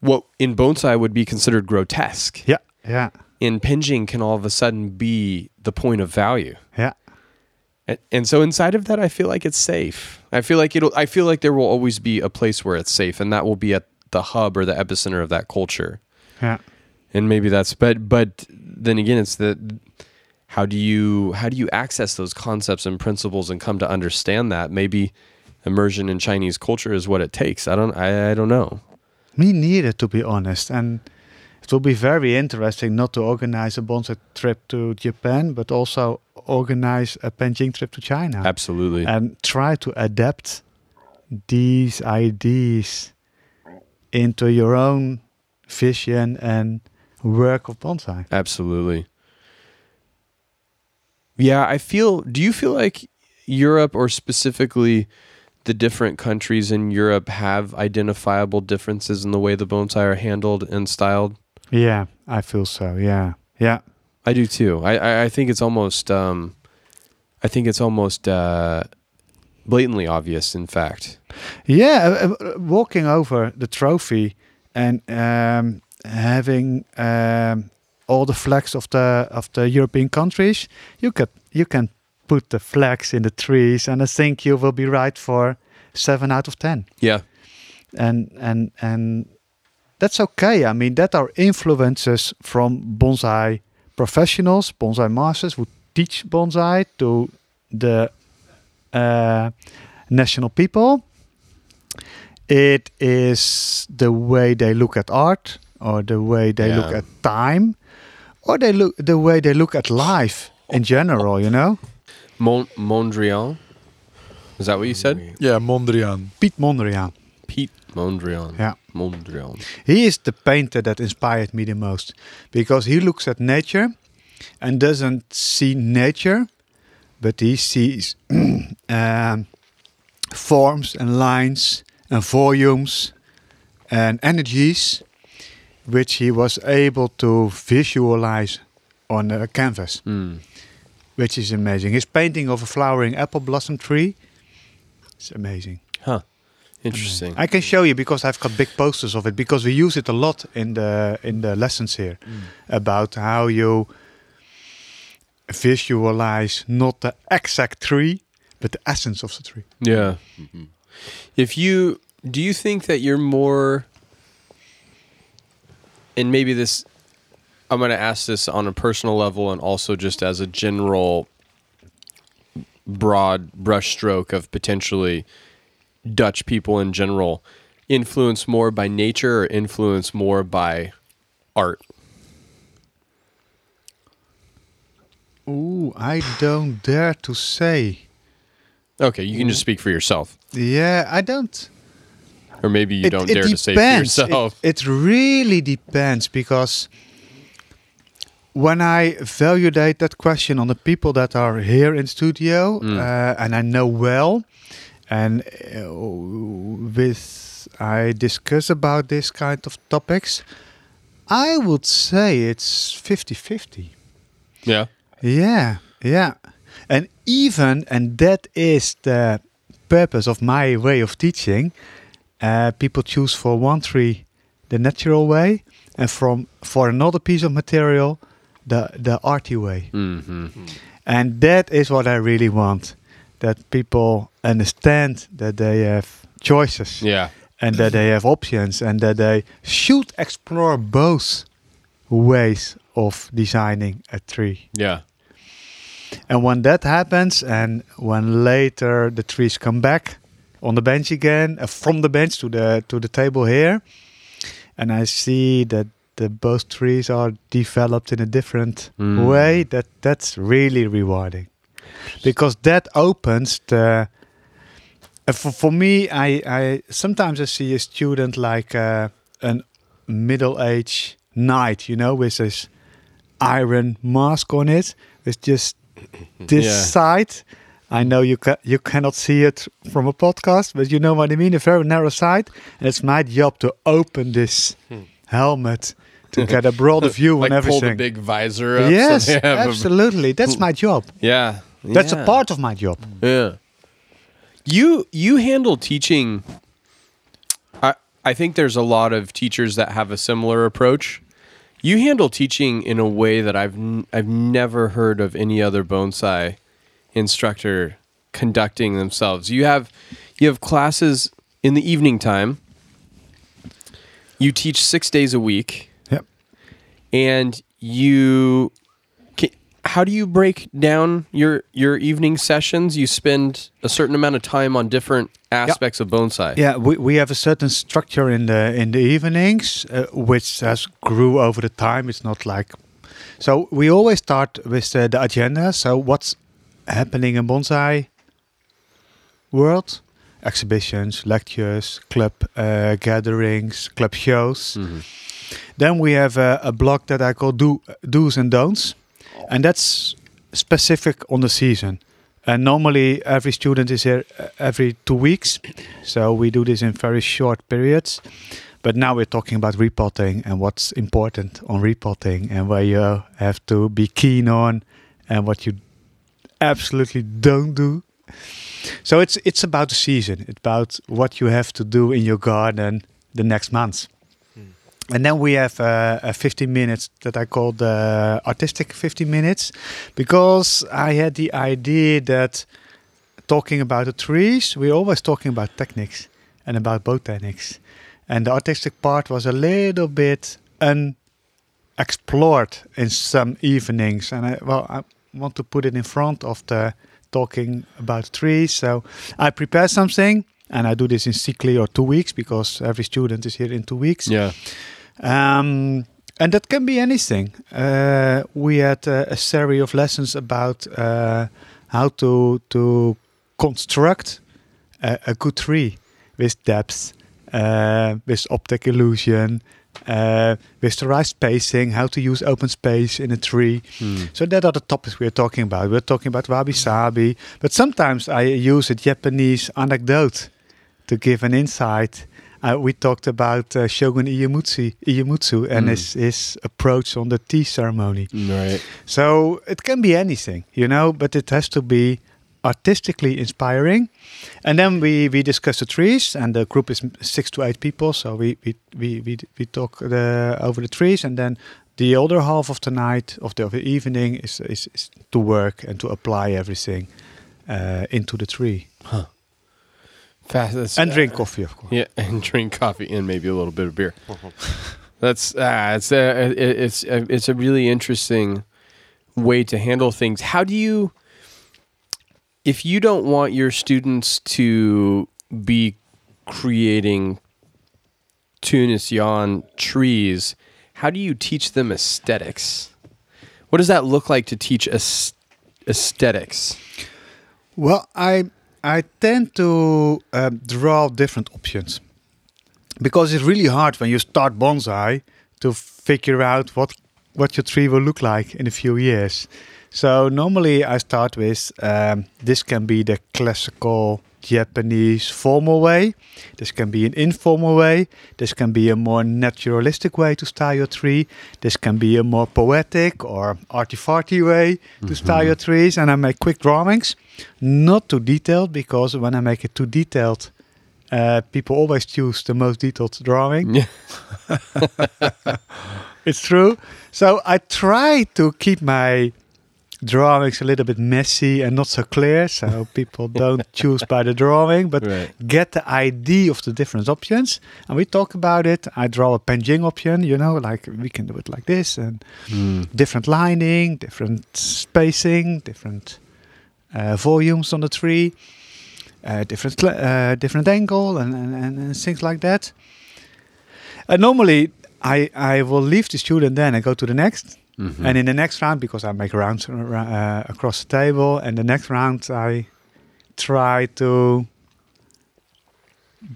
what in bonsai would be considered grotesque. Yeah, yeah, In penjing can all of a sudden be the point of value. yeah, And, and so inside of that I feel like it's safe. I feel like it'll I feel like there will always be a place where it's safe and that will be at the hub or the epicenter of that culture. yeah. And maybe that's but but then again it's the how do you how do you access those concepts and principles and come to understand that? Maybe immersion in Chinese culture is what it takes. I don't I, I don't know. Me neither, to be honest. And it will be very interesting not to organize a bonsai trip to Japan, but also organize a Penjing trip to China Absolutely. and try to adapt these ideas into your own vision and work of bonsai. Absolutely. Yeah, I feel. Do you feel like Europe, or specifically the different countries in Europe, have identifiable differences in the way the bonsai are handled and styled? Yeah, I feel so. Yeah, yeah, I do too. I I, I think it's almost. Um, I think it's almost uh, blatantly obvious. In fact. yeah. uh, uh, walking over the trophy and um, having um, all the flags of the of the European countries, you can you can put the flags in the trees, and I think you will be right for seven out of ten. Yeah. and and and that's okay. I mean, that are influences from bonsai professionals, bonsai masters who teach bonsai to the uh, national people. It is the way they look at art, or the way they look at time, or they look the way they look at life in general. You know, Mon- Mondrian. Is that what you said? Yeah, Mondrian. Piet Mondrian. Piet Mondrian. Yeah. Mondrian. He is the painter that inspired me the most because he looks at nature and doesn't see nature, but he sees [clears throat] um, forms and lines and volumes and energies which he was able to visualize on a canvas, Mm. which is amazing. His painting of a flowering apple blossom tree is amazing. Huh. Interesting. I can show you because I've got big posters of it because we use it a lot in the in the lessons here mm. about how you visualize not the exact tree but the essence of the tree. Yeah. Mm-hmm. If you do you think that you're more and maybe this I'm going to ask this on a personal level and also just as a general broad brushstroke of potentially Dutch people in general influenced more by nature or influenced more by art? Ooh, I don't dare to say. Okay, you can just speak for yourself. Yeah, I don't. Or maybe you It- don't it dare to say for yourself. It, [laughs] it really depends because when I validate that question on the people that are here in studio Mm. uh, and I know well, and uh, with I discuss about this kind of topics, I would say it's 50-50. yeah. Yeah, yeah. And even, and that is the purpose of my way of teaching, uh, people choose for one tree the natural way, and from for another piece of material the the arty way. Mhm. And that is what I really want, that people understand that they have choices Yeah. and that they have options and that they should explore both ways of designing a tree. Yeah. And when that happens, and when later the trees come back on the bench again, uh, from the bench to the to the table here, and I see that the both trees are developed in a different Mm. way, that that's really rewarding, because that opens the uh, for, for me, I, I sometimes I see a student like uh, an middle-aged knight, you know, with his iron mask on it, with just [laughs] this Yeah. side. I know you ca- you cannot see it from a podcast, but you know what I mean. A very narrow side, and it's my job to open this helmet to [laughs] get a broader view like on pull the big visor up. yes, a- absolutely. That's [laughs] my job. yeah. That's yeah. a part of my job. Yeah. You you handle teaching I I think there's a lot of teachers that have a similar approach. You handle teaching in a way that I've n- I've never heard of any other bonsai instructor conducting themselves. You have you have classes in the evening time. You teach 6 days a week Yep. and you ca how do you break down your your evening sessions you spend a certain amount of time on different aspects of bonsai Yeah, we, we have a certain structure in the in the evenings, uh, which has grew over the time. It's not like so. We always start with uh, the agenda. So what's happening in bonsai world? Exhibitions, lectures, club uh, gatherings, club shows. Then we have a, a block that I call do do's and don'ts, and that's specific on the season. And normally every student is here uh, every two weeks, [coughs] so we do this in very short periods. But now we're talking about repotting and what's important on repotting and where you have to be keen on and what you absolutely don't do. So it's it's about the season. It's about what you have to do in your garden the next month. And then we have uh, a 15 minutes that I call the artistic 15 minutes because I had the idea that talking about the trees, we're always talking about techniques and about botanics. And the artistic part was a little bit unexplored in some evenings. And I, well, I want to put it in front of the talking about trees. So I prepare something and I do this in cyclically or two weeks because every student is here in two weeks. yeah Um, and that can be anything. Uh, we had uh, a series of lessons about uh, how to to construct a, a good tree with depth, uh, with optic illusion, uh, with the right spacing, how to use open space in a tree. So that are the topics we're talking about. We're talking about wabi sabi, but sometimes I use a Japanese anecdote to give an insight. Uh, we talked about uh, Shogun Ieyamitsu, Ieyamitsu and Mm. his, his approach on the tea ceremony. right So it can be anything, you know, but it has to be artistically inspiring. And then we, we discuss the trees, and the group is six to eight people. So we we we we, we talk the, over the trees, and then the other half of the night of the, of the evening is, is is to work and to apply everything uh, into the tree Fast, that's- and drink uh, coffee, of course. yeah [laughs] and drink coffee and maybe a little bit of beer mm-hmm. [laughs] that's ah, it's uh, a it's a, it's a really interesting way to handle things how do you if you don't want your students to be creating Teunisian trees, how do you teach them aesthetics? What does that look like to teach aesthetics? Well, I I tend to um, draw different options because it's really hard when you start bonsai to figure out what what your tree will look like in a few years. So normally I start with um, this can be the classical Japanese formal way. This can be an informal way. This can be a more naturalistic way to style your tree. This can be a more poetic or arty-farty way to style your trees. And I make quick drawings, not too detailed because when I make it too detailed, uh, people always choose the most detailed drawing. Yeah. [laughs] It's true. So I try to keep my drawings a little bit messy and not so clear, so [laughs] people don't choose by the drawing, but Right. get the idea of the different options. And we talk about it. I draw a Penjing option, you know, like we can do it like this, and different lining, different spacing, different uh, volumes on the tree, uh, different cl- uh, different angle, and, and, and, and things like that. And normally, I I will leave the student then and go to the next. Mm-hmm. And in the next round, because I make rounds uh, across the table, and the next round I try to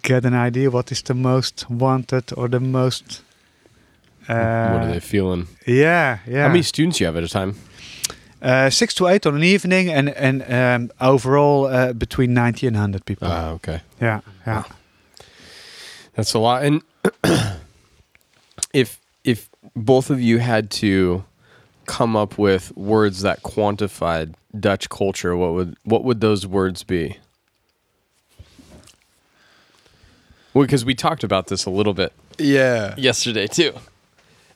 get an idea what is the most wanted or the most. Uh, what are they feeling? Yeah, yeah. How many students you have at a time? Uh, six to eight on an evening, and and um, overall uh, between ninety and hundred people. Ah, okay. yeah, yeah. That's a lot. And [clears throat] if if both of you had to come up with words that quantified Dutch culture, what would what would those words be? Well, because we talked about this a little bit Yeah. yesterday too,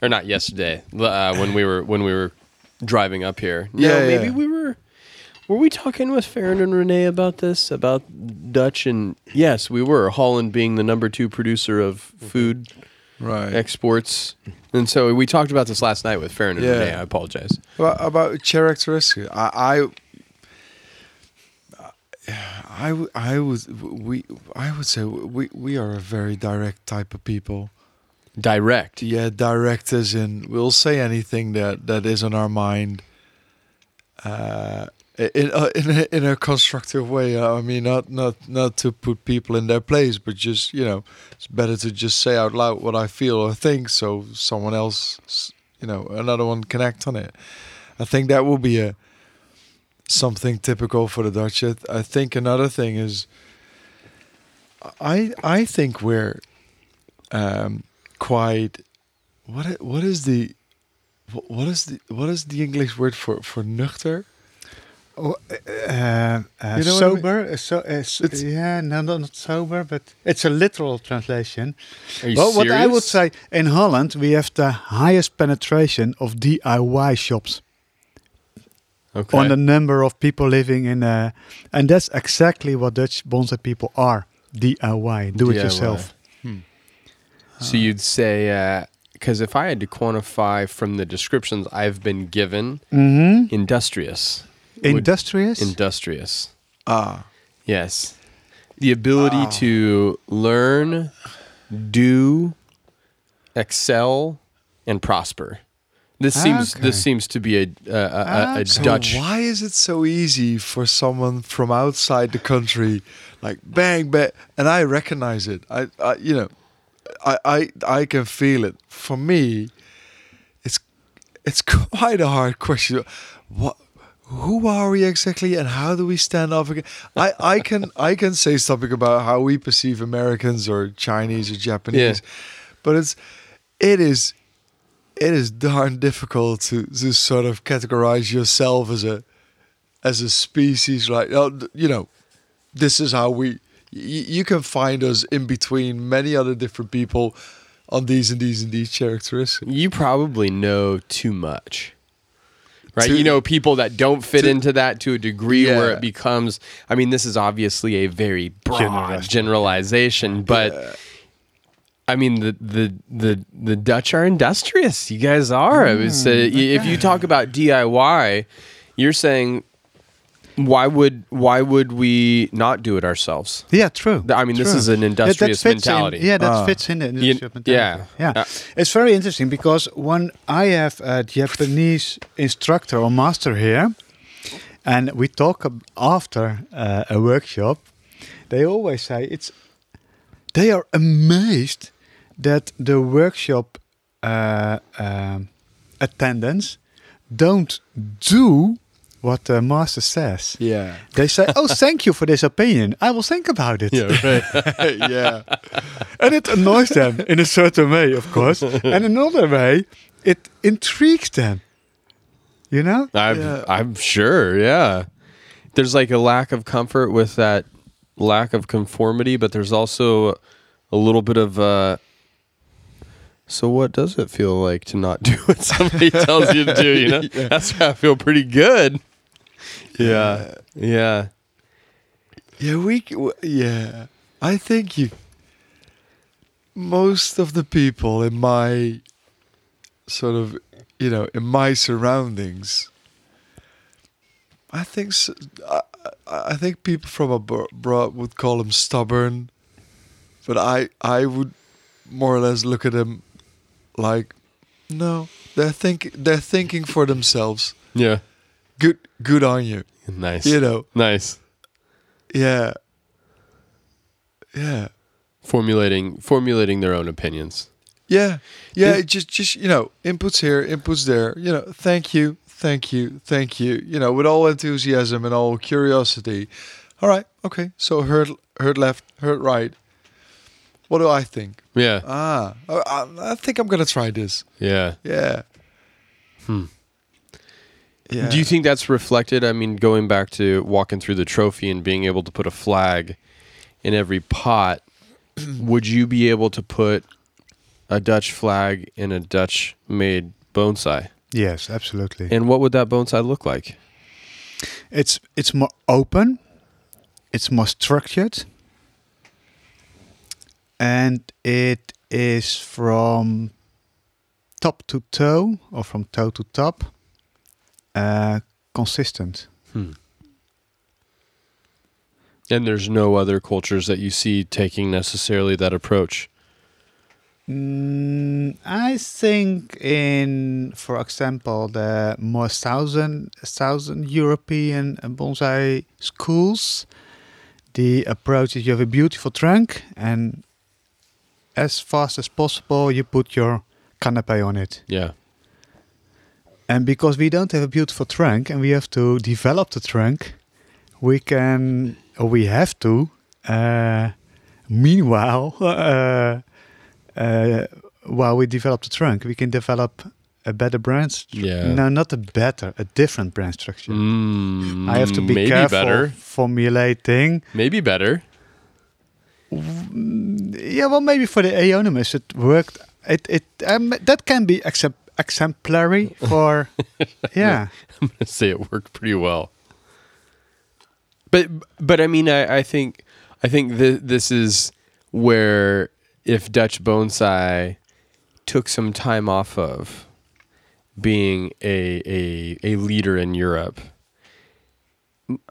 or not yesterday uh, when we were when we were driving up here. No, Yeah, maybe yeah. we were. Were we talking with Farron and Renee about this about Dutch and yes, we were. Holland being the number two producer of food Right. exports, and so we talked about this last night with Farron and Yeah. Renee. I apologize. Well, about characteristics, I, I, I, I would, we, I would say we, we are a very direct type of people. Direct. Yeah, direct as in we'll say anything that that is on our mind. Uh, in a, in a, in a constructive way. I mean, not not not to put people in their place, but just you know, it's better to just say out loud what I feel or think, so someone else, you know, another one can act on it. I think that will be a something typical for the Dutch. I think another thing is, I I think we're um, quite. What what is the wh- what is the what is the English word for for nuchter? Oh, uh, uh, You know what I mean? sober. uh, so, uh, It's- yeah, no, no, not sober, but it's a literal translation. Are you well, what I would say in Holland, we have the highest penetration of DIY shops okay. on the number of people living in, uh, and that's exactly what Dutch bonsai people are: DIY, do it DIY. yourself. So you'd say, because if I had to quantify from the descriptions I've been given, Mm-hmm. industrious. Industrious. Industrious. Ah, Yes. The ability to learn, do, excel, and prosper. This seems Okay. this seems to be a a, a, a, a so Dutch. why is it so easy for someone from outside the country, like bang bang, and I recognize it. I, I you know, I, I I can feel it. For me, it's it's [laughs] quite a hard question. What? Who are we exactly, and how do we stand up again? I, I can I can say something about how we perceive Americans or Chinese or Japanese, but it's it is it is darn difficult to to sort of categorize yourself as a as a species like oh, you know this is how we you can find us in between many other different people on these and these and these characteristics You probably know too much. Right? To- you know people that don't fit to- into that to a degree where it becomes I mean this is obviously a very broad generalization, but I mean the, the the the Dutch are industrious. You guys are. I was, uh, y- if you talk about DIY, you're saying why would why would we not do it ourselves? Yeah, true. I mean, this is an That- that industrious in- mentality. yeah, that Ah. fits in the You- mentality. yeah. yeah. Uh, it's very interesting because when I have a Japanese instructor or master here, and we talk after uh, a workshop, they always say it's. They are amazed that the workshop uh, um, attendants don't do what the master says. yeah They say, "Oh, thank you for this opinion. I will think about it." Yeah, right. [laughs] [laughs] yeah and it annoys them in a certain way, of course. and [laughs] another way, it intrigues them. You know? I'm, Yeah. I'm sure, yeah. There's like a lack of comfort with that lack of conformity, but there's also a little bit of uh so what does it feel like to not do what somebody tells you to do, you know? That's why I feel pretty good. Yeah. Yeah. Yeah, we. Yeah, I think you. Most of the people in my sort of, you know, in my surroundings. I think I think people from abroad would call them stubborn, but I I would more or less look at them like, no, they're think they're thinking for themselves. Yeah. Good good on you. Nice. You know. Nice. Yeah. Yeah. formulating formulating their own opinions. Yeah, yeah. Is- just, just you know, inputs here, inputs there. You know, thank you, thank you, thank you. You know, with all enthusiasm and all curiosity. All right, okay. So heard, heard left, heard right. What do I think? Yeah, Ah, I, I- I think I'm gonna try this. yeah. Yeah. Hmm. Yeah. Do you think that's reflected? I mean, going back to walking through the trophy and being able to put a flag in every pot, [clears throat] would you be able to put a Dutch flag in a Dutch made bonsai? Yes, absolutely. And what would that bonsai look like? It's it's more open, it's more structured, and it is from top to toe or from toe to top uh, consistent. And there's no other cultures that you see taking necessarily that approach. Mm, I think in, for example, the more southern southern European bonsai schools, the approach is you have a beautiful trunk and as fast as possible you put your canopy on it. Yeah. And because we don't have a beautiful trunk and we have to develop the trunk, we can or we have to. Uh, meanwhile, [laughs] uh, uh, while we develop the trunk, we can develop a better brand. stru- Yeah. No, not a better, a different brand structure. Mm, I have to be careful better. formulating. Maybe better. Yeah, well, maybe for the Euonymus it worked. It it um, that can be exemp- exemplary for. [laughs] yeah. I'm gonna say it worked pretty well. But but I mean I, I think I think th- this is where if Dutch bonsai took some time off of being a a, a leader in Europe,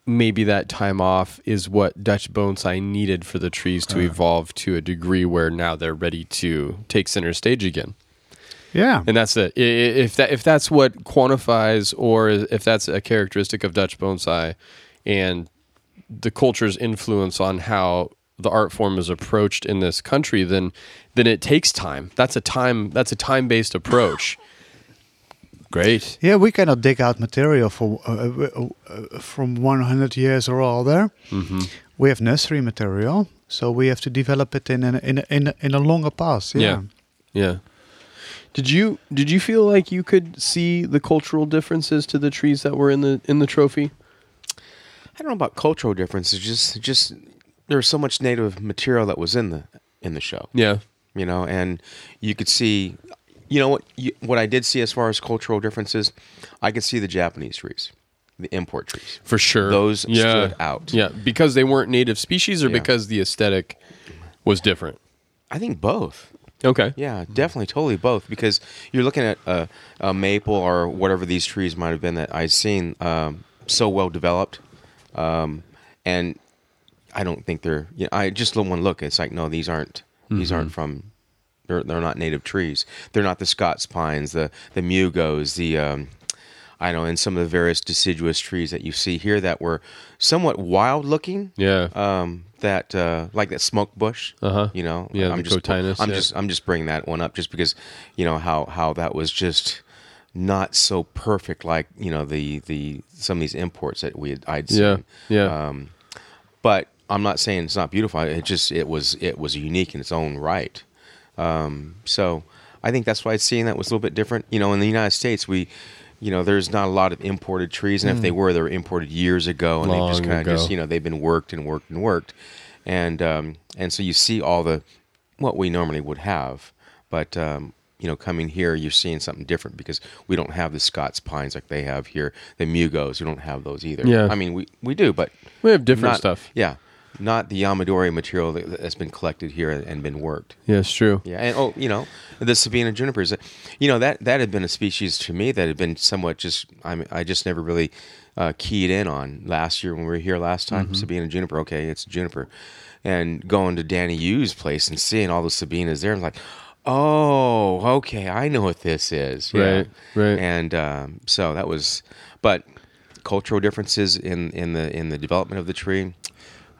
maybe that time off is what Dutch bonsai needed for the trees to uh. evolve to a degree where now they're ready to take center stage again Yeah. and that's it. If that if that's what quantifies, or if that's a characteristic of Dutch bonsai, and the culture's influence on how the art form is approached in this country, then then it takes time. That's a time. That's a time based approach. Great. Yeah, we cannot dig out material for uh, uh, uh, from 100 years or older. Mm-hmm. We have nursery material, so we have to develop it in a, in a, in a, in a longer path. Yeah. Yeah. Yeah. Did you did you feel like you could see the cultural differences to the trees that were in the in the trophy? I don't know about cultural differences. Just just there was so much native material that was in the in the show. Yeah. you know, and you could see, you know what, you, what I did see as far as cultural differences, I could see the Japanese trees, the import trees. For sure. Those yeah. stood out. Yeah, because they weren't native species or Yeah. because the aesthetic was different. I think both. Okay. Yeah, definitely, totally both. Because you're looking at a, a maple or whatever these trees might have been that I've seen um, so well developed, um, and I don't think they're. You know, I just one look. It's like no, these aren't. These aren't from. They're they're not native trees. They're not the Scots pines, the the mugos, the. Um, I know, and some of the various deciduous trees that you see here that were somewhat wild looking. Yeah. Um, that uh, like that smoke bush. Uh-huh. You know. Yeah, I'm just cotinus, I'm yeah. just I'm just bringing that one up just because you know how how that was just not so perfect like you know the the some of these imports that we had I'd seen. Yeah, yeah. Um, but I'm not saying it's not beautiful. It just it was it was unique in its own right. Um, so I think that's why seeing that was a little bit different. You know, in the United States, we, you know, there's not a lot of imported trees, and if they were, they were imported years ago, and they just kind of just you know they've been worked and worked and worked, and um, and so you see all the what we normally would have, but um, you know, coming here, you're seeing something different because we don't have the Scots pines like they have here. The Mugos, we don't have those either. Yeah. I mean, we we do, but We have different not- stuff. Yeah, not the Yamadori material that, that's been collected here and been worked. Yeah, it's true. Yeah, and oh, you know, the Sabina junipers. You know that that had been a species to me that had been somewhat just. I mean, I just never really uh, keyed in on last year when we were here last time. Mm-hmm. Sabina juniper. Okay, it's juniper, and going to Danny Use's place and seeing all the Sabinas there, I'm like. Oh, okay. I know what this is. Yeah. Right, right. And um, so that was, but cultural differences in in the in the development of the tree.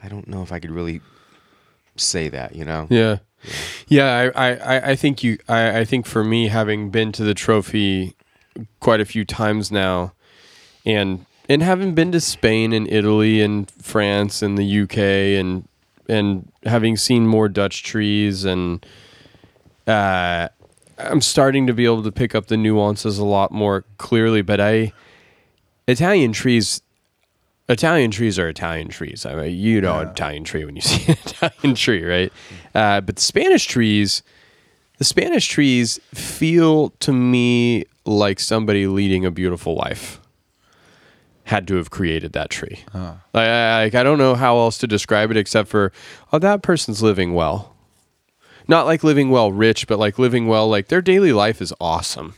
I don't know if I could really say that. You know. Yeah. Yeah, I, I, I- I think you I, I think for me having been to the trophy quite a few times now and and having been to Spain and Italy and France and the UK and and having seen more Dutch trees and uh I'm starting to be able to pick up the nuances a lot more clearly, but I Italian trees Italian trees are Italian trees. I mean, you know an Italian tree when you [laughs] see an Italian tree, right? Uh, but the Spanish trees, the Spanish trees feel to me like somebody leading a beautiful life had to have created that tree. Like, I, like I don't know how else to describe it except for, oh, that person's living well. Not like living well rich, but like living well, like their daily life is awesome.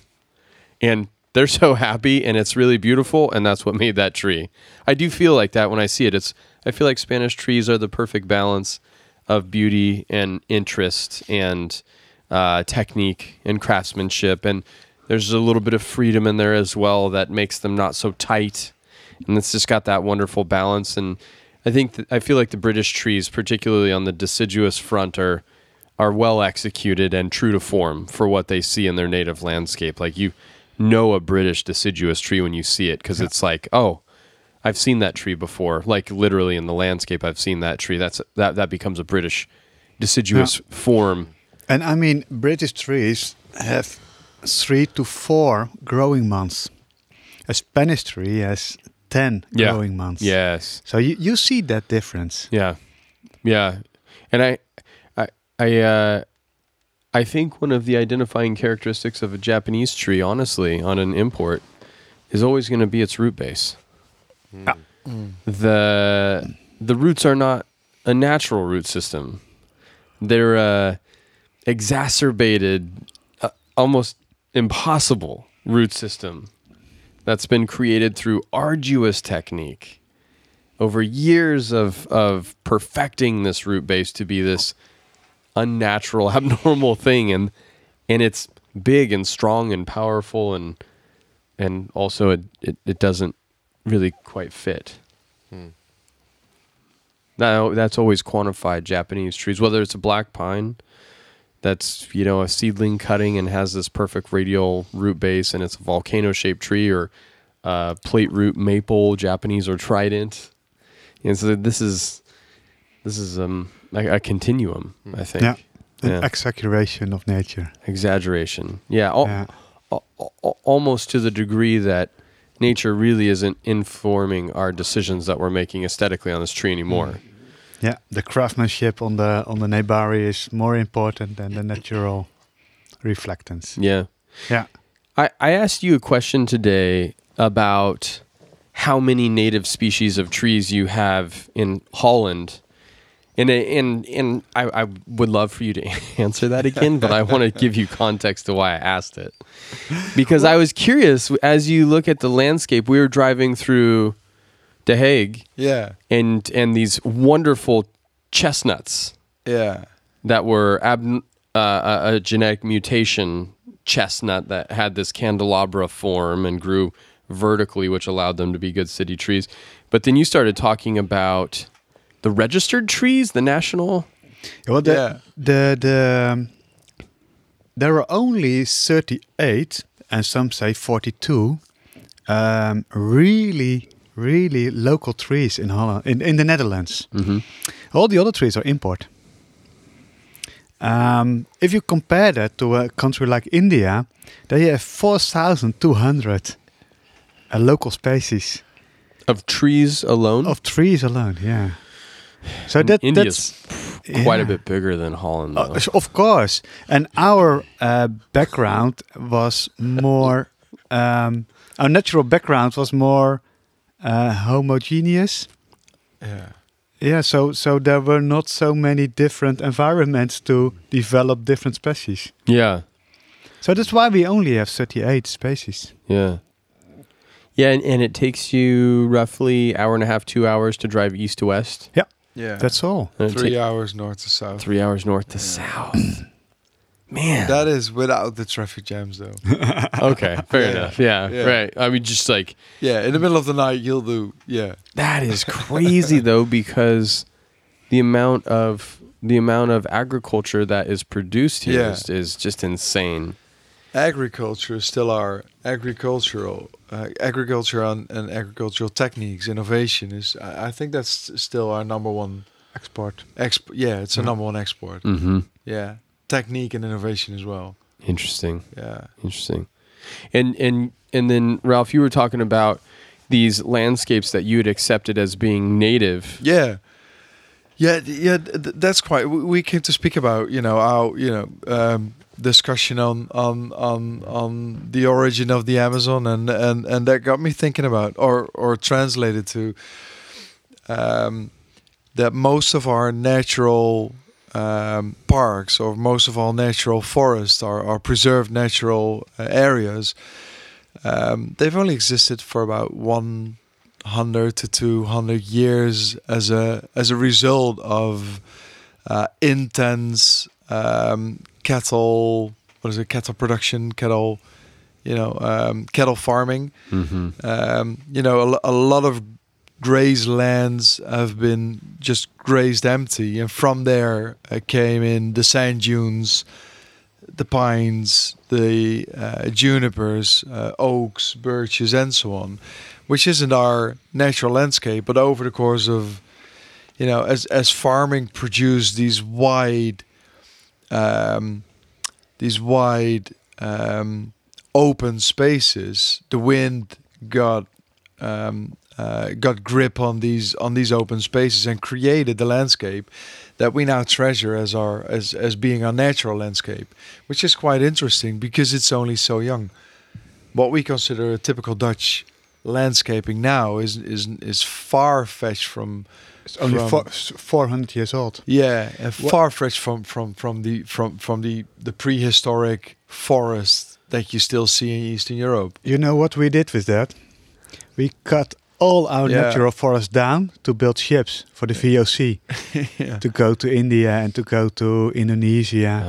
And they're so happy and it's really beautiful and that's what made that tree. I do feel like that when I see it. It's I feel like Spanish trees are the perfect balance of beauty and interest and uh, technique and craftsmanship and there's a little bit of freedom in there as well that makes them not so tight and it's just got that wonderful balance and I think that, I feel like the British trees particularly on the deciduous front are are well executed and true to form for what they see in their native landscape. Like you know a British deciduous tree when you see it because it's like, oh, I've seen that tree before. Like literally in the landscape, I've seen that tree. That's that that becomes a British deciduous form. And I mean, British trees have three to four growing months. A Spanish tree has 10 Yeah. growing months. Yes. So you, you see that difference. Yeah, yeah, and I, I, I, uh, I think one of the identifying characteristics of a Japanese tree, honestly, on an import, is always going to be its root base. Mm. Ah. The the roots are not a natural root system; they're a exacerbated, uh, almost impossible root system that's been created through arduous technique over years of of perfecting this root base to be this unnatural [laughs] abnormal thing and and it's big and strong and powerful and and also it it, it doesn't really quite fit. Now that's always quantified japanese trees whether it's a black pine that's you know a seedling cutting and has this perfect radial root base and it's a volcano shaped tree or uh, plate root maple japanese or trident. And so this is this is um a, a continuum i think Yeah. An Yeah. exaggeration of nature. exaggeration yeah, al- Yeah. al- al- almost to the degree that nature really isn't informing our decisions that we're making aesthetically on this tree anymore mm. Yeah, the craftsmanship on the on the nebari is more important than the natural reflectance. yeah Yeah. I, I asked you a question today about how many native species of trees you have in Holland. And, and, and I, I would love for you to [laughs] answer that again, but I want to give you context to why I asked it. Because I was curious, as you look at the landscape, we were driving through The Hague Yeah, and, and these wonderful chestnuts yeah, that were ab- uh, a, a genetic mutation chestnut that had this candelabra form and grew vertically, which allowed them to be good city trees. But then you started talking about the registered trees, the national. Well, the, Yeah. the the um, there are only 38 and some say 42 um, really really local trees in Holland in, in the Netherlands. All the other trees are import. Um, if you compare that to a country like India, they have 4,200 uh, local species Of trees alone, of trees alone. Yeah. So that India's that's quite a bit bigger than Holland. Uh, of course. And our uh, background was more, um, our natural background was more uh, homogeneous. yeah. Yeah, so so there were not so many different environments to develop different species. yeah, So that's why we only have 38 species. yeah, yeah, and, and it takes you roughly hour and a half, two hours to drive east to west. Yeah, That's all. And it three ta- hours north to south. three hours north to south. [clears throat] Man, That is without the traffic jams, though. [laughs] okay, fair Yeah, enough. Yeah, yeah. right. I mean, just like yeah, in the middle of the night, you'll do. Yeah, that is crazy though, because the amount of the amount of agriculture that is produced here Yeah. is, is just insane. Agriculture is still our agricultural uh, agriculture and, and agricultural techniques innovation is I, I think that's still our number one Export. export yeah it's a number one export Mm-hmm. yeah technique and innovation as well Interesting. yeah Interesting. And and and then Ralph, you were talking about these landscapes that you had accepted as being native. Yeah, yeah, yeah. th- th- that's quite. We we came to speak about you know our you know um, discussion on on on on the origin of the Amazon, and and and that got me thinking about or or translated to um, that most of our natural um, parks or most of our natural forests are, are preserved natural uh, areas. Um, they've only existed for about one hundred to two hundred years as a as a result of uh, intense um, cattle. What is it? Cattle production, cattle, you know, um, cattle farming. Mm-hmm. Um, you know, a, a lot of grazed lands have been just grazed empty, and from there uh, came in the sand dunes, the pines, the uh, junipers, uh, oaks, birches, and so on, which isn't our natural landscape. But over the course of, you know, as as farming produced these wide, um, these wide um, open spaces, the wind got um, uh, got grip on these on these open spaces and created the landscape that we now treasure as our as as being our natural landscape, which is quite interesting because it's only so young. What we consider a typical Dutch landscaping now is is is far fetched from It's only From- four, 400 years old. yeah, and What- far fetched from from from the from from the the prehistoric forest that you still see in Eastern Europe. You know what we did with that? We cut all our Yeah. natural forest down to build ships for the VOC yeah. [laughs] to go to India and to go to Indonesia,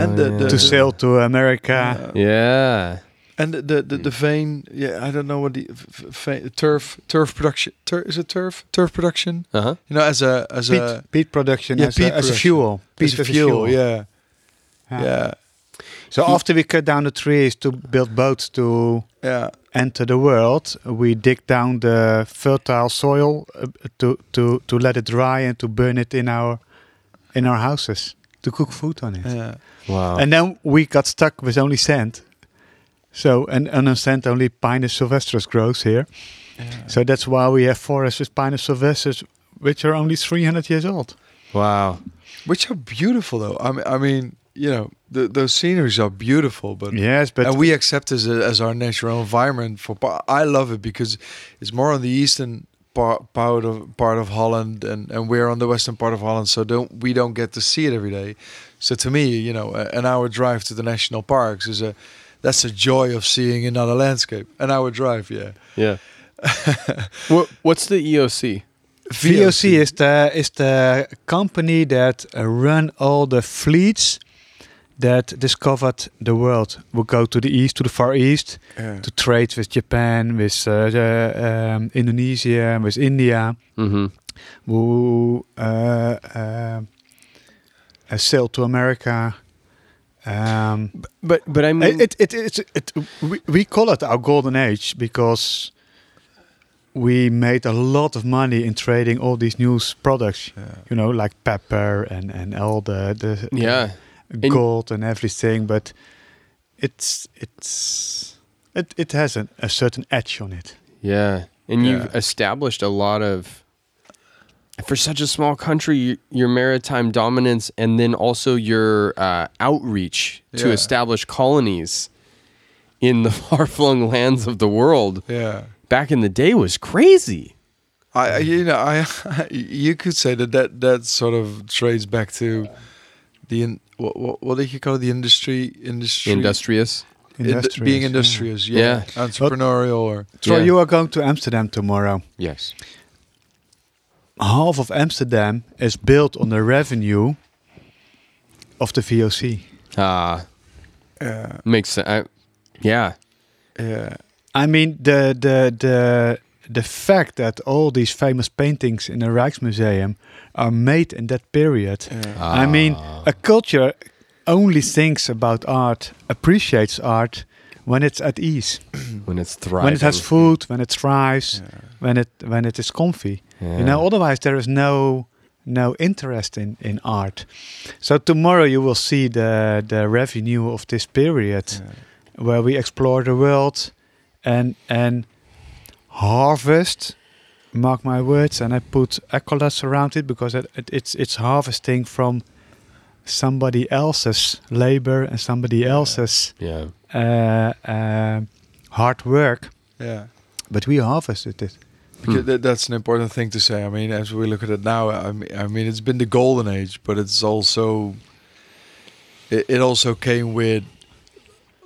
And the- the- to sail to America. Uh, yeah. And the the, the, the vein, yeah, I don't know what the f- f- vein, turf turf production tur, is it turf turf production? Uh huh. You know, as a as peat, a peat production yeah, as, peat a, as a production. fuel. as Peat a fuel, yeah, Yeah. yeah, So after we cut down the trees to build boats to yeah, enter the world, we dig down the fertile soil uh, to to to let it dry and to burn it in our in our houses to cook food on it. yeah. Wow. And then we got stuck with only sand. So and, and on sand only Pinus sylvestris grows here. So that's why we have forests with Pinus sylvestris, which are only 300 years old. wow. Which are beautiful though. I mean, I mean, you know, the, those sceneries are beautiful, but Yes, but and we accept as as our natural environment. For I love it because it's more on the eastern part part of part of Holland, and and we're on the western part of Holland, so don't we don't get to see it every day. So to me, you know, a- an hour drive to the national parks is a that's the joy of seeing another landscape. An hour drive, yeah. Yeah. [laughs] what What's the EOC? VOC is the is the company that uh, run all the fleets that discovered the world. We go to the east, to the far east, Yeah. to trade with Japan, with uh, the, um, Indonesia, with India. Mm-hmm. who uh, uh, uh, sail to America. Um, But but I mean, it, it, it, it, we, we call it our golden age because we made a lot of money in trading all these new products, Yeah. you know, like pepper and, and all the, the yeah. the gold and everything. But it's it's it, it has an, a certain edge on it. Yeah. And you've established a lot of, for such a small country, your maritime dominance and then also your uh, outreach to Yeah. establish colonies in the [laughs] far flung lands of the world Yeah. back in the day was crazy. I, I- you know, I, [laughs] you could say that that, that sort of trades back to the, in, what, what, what did you call it? The industry, industry, Industrious. Industrious, being yeah. industrious, yeah, entrepreneurial, or Troy, Yeah. you are going to Amsterdam tomorrow. Yes. Half of Amsterdam is built on the revenue of the VOC. Ah, yeah, makes sense. I, yeah. yeah, I mean, the the the the fact that all these famous paintings in the Rijksmuseum are made in that period. Eh. I mean, ah. a culture only thinks about art, appreciates art when it's at ease, when it's thriving. when it has food, when it thrives, when it when it is comfy. You know, otherwise there is no no interest in, in art. So tomorrow you will see the the revenue of this period where we explore the world and and harvest mark my words and I put accolades around it because it, it, it's it's harvesting from somebody else's labor and somebody else's Yeah. uh, uh, hard work Yeah. but we harvested it Because hmm. that, that's an important thing to say. I mean, as we look at it now, I mean, I mean, it's been the golden age, but it's also it, it also came with,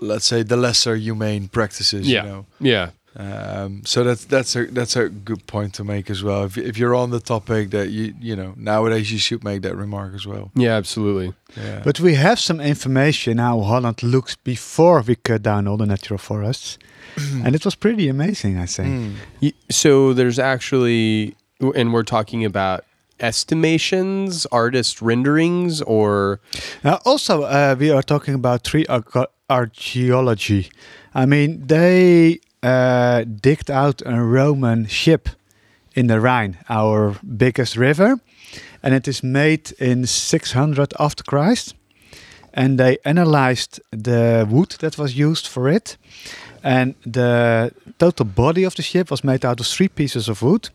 let's say, the lesser humane practices. Yeah. You know, Yeah. Um, so that's that's a that's a good point to make as well. If if you're on the topic that you you know nowadays you should make that remark as well. Yeah, absolutely. Yeah. But we have some information how Holland looks before we cut down all the natural forests. [clears throat] and it was pretty amazing, I think. Mm. So there's actually, and we're talking about estimations, artist renderings, or Now, also, uh, we are talking about tree archaeology. I mean, they uh, digged out a Roman ship in the Rhine, our biggest river, and it is made in 600 after Christ. And they analyzed the wood that was used for it, and the total body of the ship was made out of three pieces of wood,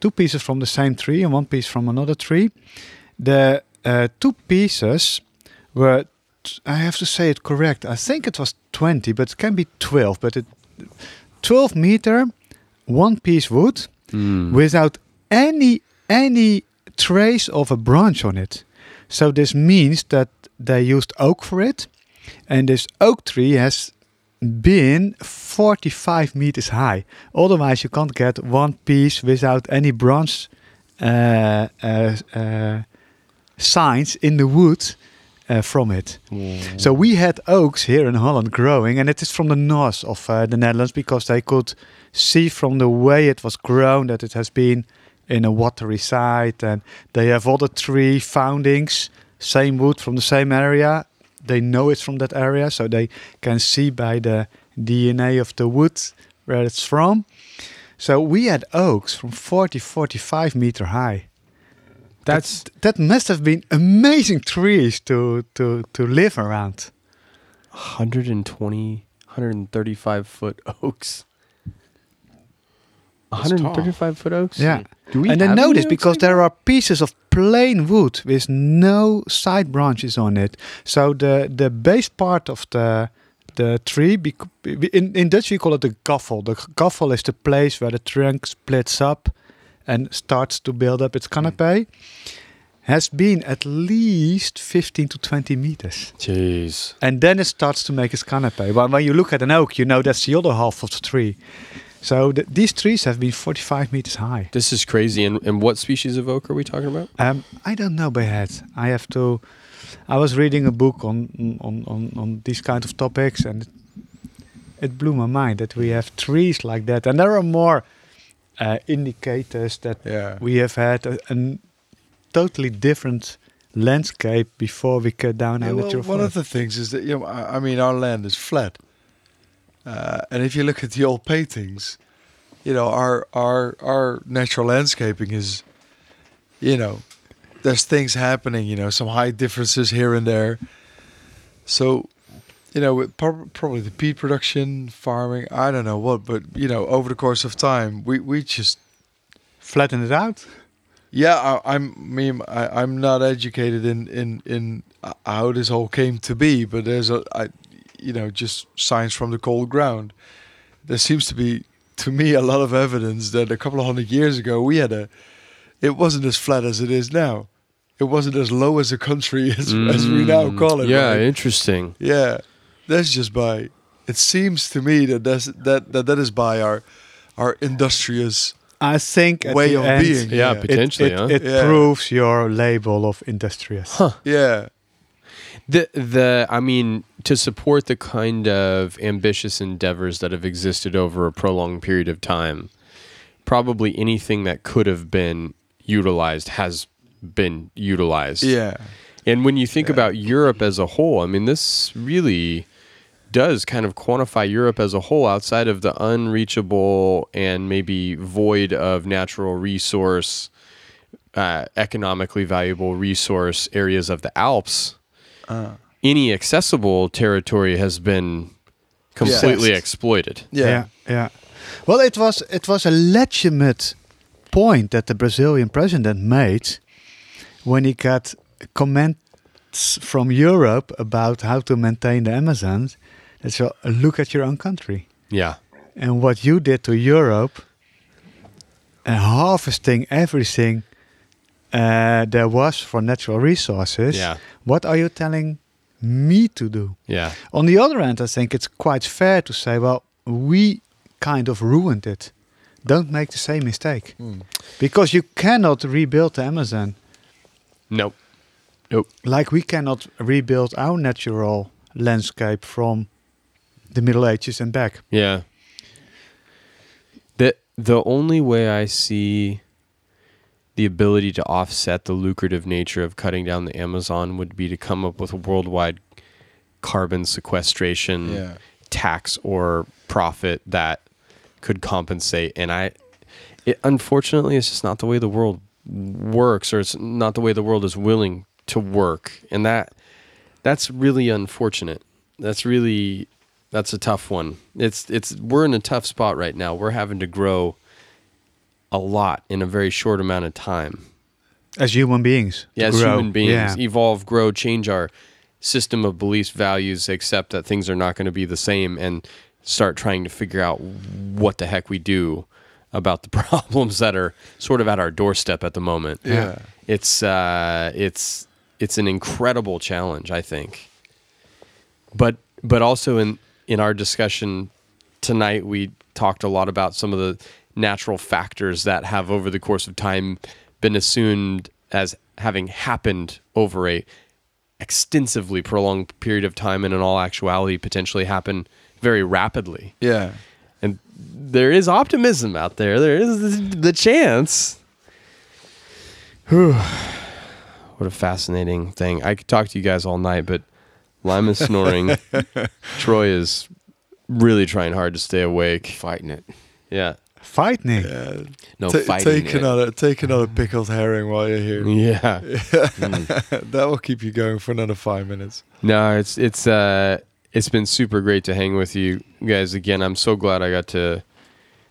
two pieces from the same tree and one piece from another tree. The uh, two pieces were I have to say it correct. I think it was 20, but it can be 12. But it 12 meter, one piece wood without any any trace of a branch on it. So this means that they used oak for it, and this oak tree has been 45 meters high. Otherwise, you can't get one piece without any branch uh, uh, uh, signs in the wood uh, from it. So we had oaks here in Holland growing, and it is from the north of uh, the Netherlands because they could see from the way it was grown that it has been in a watery site, and they have other the tree foundings, same wood from the same area. They know it's from that area, so they can see by the DNA of the wood where it's from. So we had oaks from 40, 45 meter high that's that must have been amazing trees to to to live around. 120, 135 foot oaks. 135 foot oaks. Yeah. Do we and I have any because there are pieces of plain wood with no side branches on it. So the the base part of the the tree, bec- in, in Dutch we call it the gaffel. The gaffel is the place where the trunk splits up and starts to build up its canopy. Has been at least 15 to 20 meters. Jeez. and then it starts to make its canopy. But when you look at an oak, you know that's the other half of the tree. So th- these trees have been 45 meters high. This is crazy. And, and what species of oak are we talking about? Um, I don't know by head. I have to. I was reading a book on on on, on these kind of topics, and it, it blew my mind that we have trees like that, and there are more uh, indicators that Yeah. we have had a, a totally different landscape before we cut down Yeah, our well, natural one of the things is that you know, I, I mean, our land is flat, uh, and if you look at the old paintings, you know, our our our natural landscaping is, you know, there's things happening. You know, some height differences here and there. So, you know, probably the peat production, farming, I don't know what, but you know, over the course of time, we we just Flatten it out. yeah, I, I'm me. I, I'm not educated in in in how this all came to be, but there's a, I, you know, just science from the cold ground. There seems to be, to me, a lot of evidence that a couple of hundred years ago we had a. It wasn't as flat as it is now. It wasn't as low as a country [laughs] as, as we now Mm, call it. Yeah, right? interesting. Yeah, that's just by. It seems to me that that's, that that that is by our our industrious I think way of end, being. Yeah, it, potentially. it, huh? it Yeah. proves your label of industrious. Huh. Yeah. The the I mean to support the kind of ambitious endeavors that have existed over a prolonged period of time, probably anything that could have been utilized has been utilized. Yeah. And when you think about Europe as a whole, I mean, this really does kind of quantify Europe as a whole outside of the unreachable and maybe void of natural resource, uh, economically valuable resource areas of the Alps. Any accessible territory has been completely Yes. exploited. Yeah. yeah, yeah. Well, it was it was a legitimate point that the Brazilian president made when he got comments from Europe about how to maintain the Amazon. That so look at your own country Yeah. and what you did to Europe and harvesting everything uh, there was for natural resources. Yeah. What are you telling me to do? Yeah. On the other hand, I think it's quite fair to say, well, we kind of ruined it. Don't make the same mistake. Because you cannot rebuild the Amazon Nope. Nope. like we cannot rebuild our natural landscape from the Middle Ages and back. Yeah. The the only way I see the ability to offset the lucrative nature of cutting down the Amazon would be to come up with a worldwide carbon sequestration Yeah. tax or profit that could compensate and I it unfortunately it's just not the way the world works or it's not the way the world is willing to work and that that's really unfortunate that's really that's a tough one it's it's we're in a tough spot right now we're having to grow a lot in a very short amount of time As human beings. yeah, as grow. human beings Yeah. evolve grow change our system of beliefs values accept that things are not going to be the same and start trying to figure out what the heck we do about the [laughs] problems that are sort of at our doorstep at the moment Yeah. it's uh it's it's an incredible challenge i think but but also in in our discussion tonight we talked a lot about some of the natural factors that have over the course of time been assumed as having happened over a extensively prolonged period of time and in all actuality potentially happen very rapidly Yeah. and there is optimism out there. There is the chance. [sighs] Whew. What a fascinating thing. I could talk to you guys all night, but Lime is snoring. [laughs] Troy is really trying hard to stay awake. Fighting it. Yeah. Fight Nick. No, Ta- fighting take it. another take another pickled herring while you're here. [laughs] Yeah. [laughs] that will keep you going for another five minutes. No, it's it's uh it's been super great to hang with you guys again. I'm so glad I got to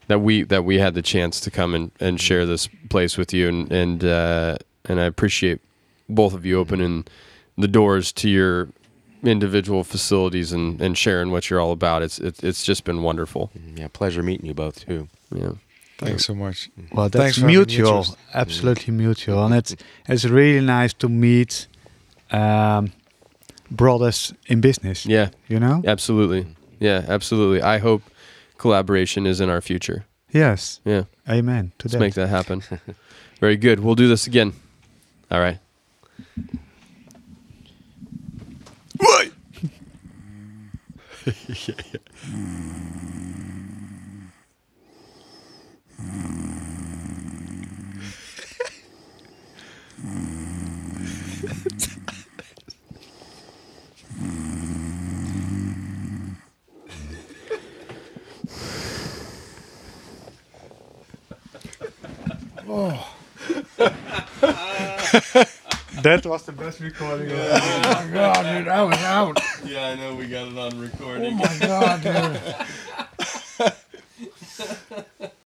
that we that we had the chance to come and, and share this place with you and and uh, and I appreciate both of you opening the doors to your individual facilities and, and sharing what you're all about. It's it's it's just been wonderful. Mm, yeah, pleasure meeting you both too. Yeah. Thanks so much. Mm. Well, Thanks that's for having mutual, interest. absolutely mm. mutual, and it's it's really nice to meet um, brothers in business. Yeah, you know. absolutely. Yeah, absolutely. I hope collaboration is in our future. Yes. Yeah. Amen. To Let's that. make that happen. Very good. We'll do this again. All right. まい。いやいやああ That was the best recording. Yeah. Oh my god, dude, I was out. Yeah, I know we got it on recording. Oh my god, dude. [laughs]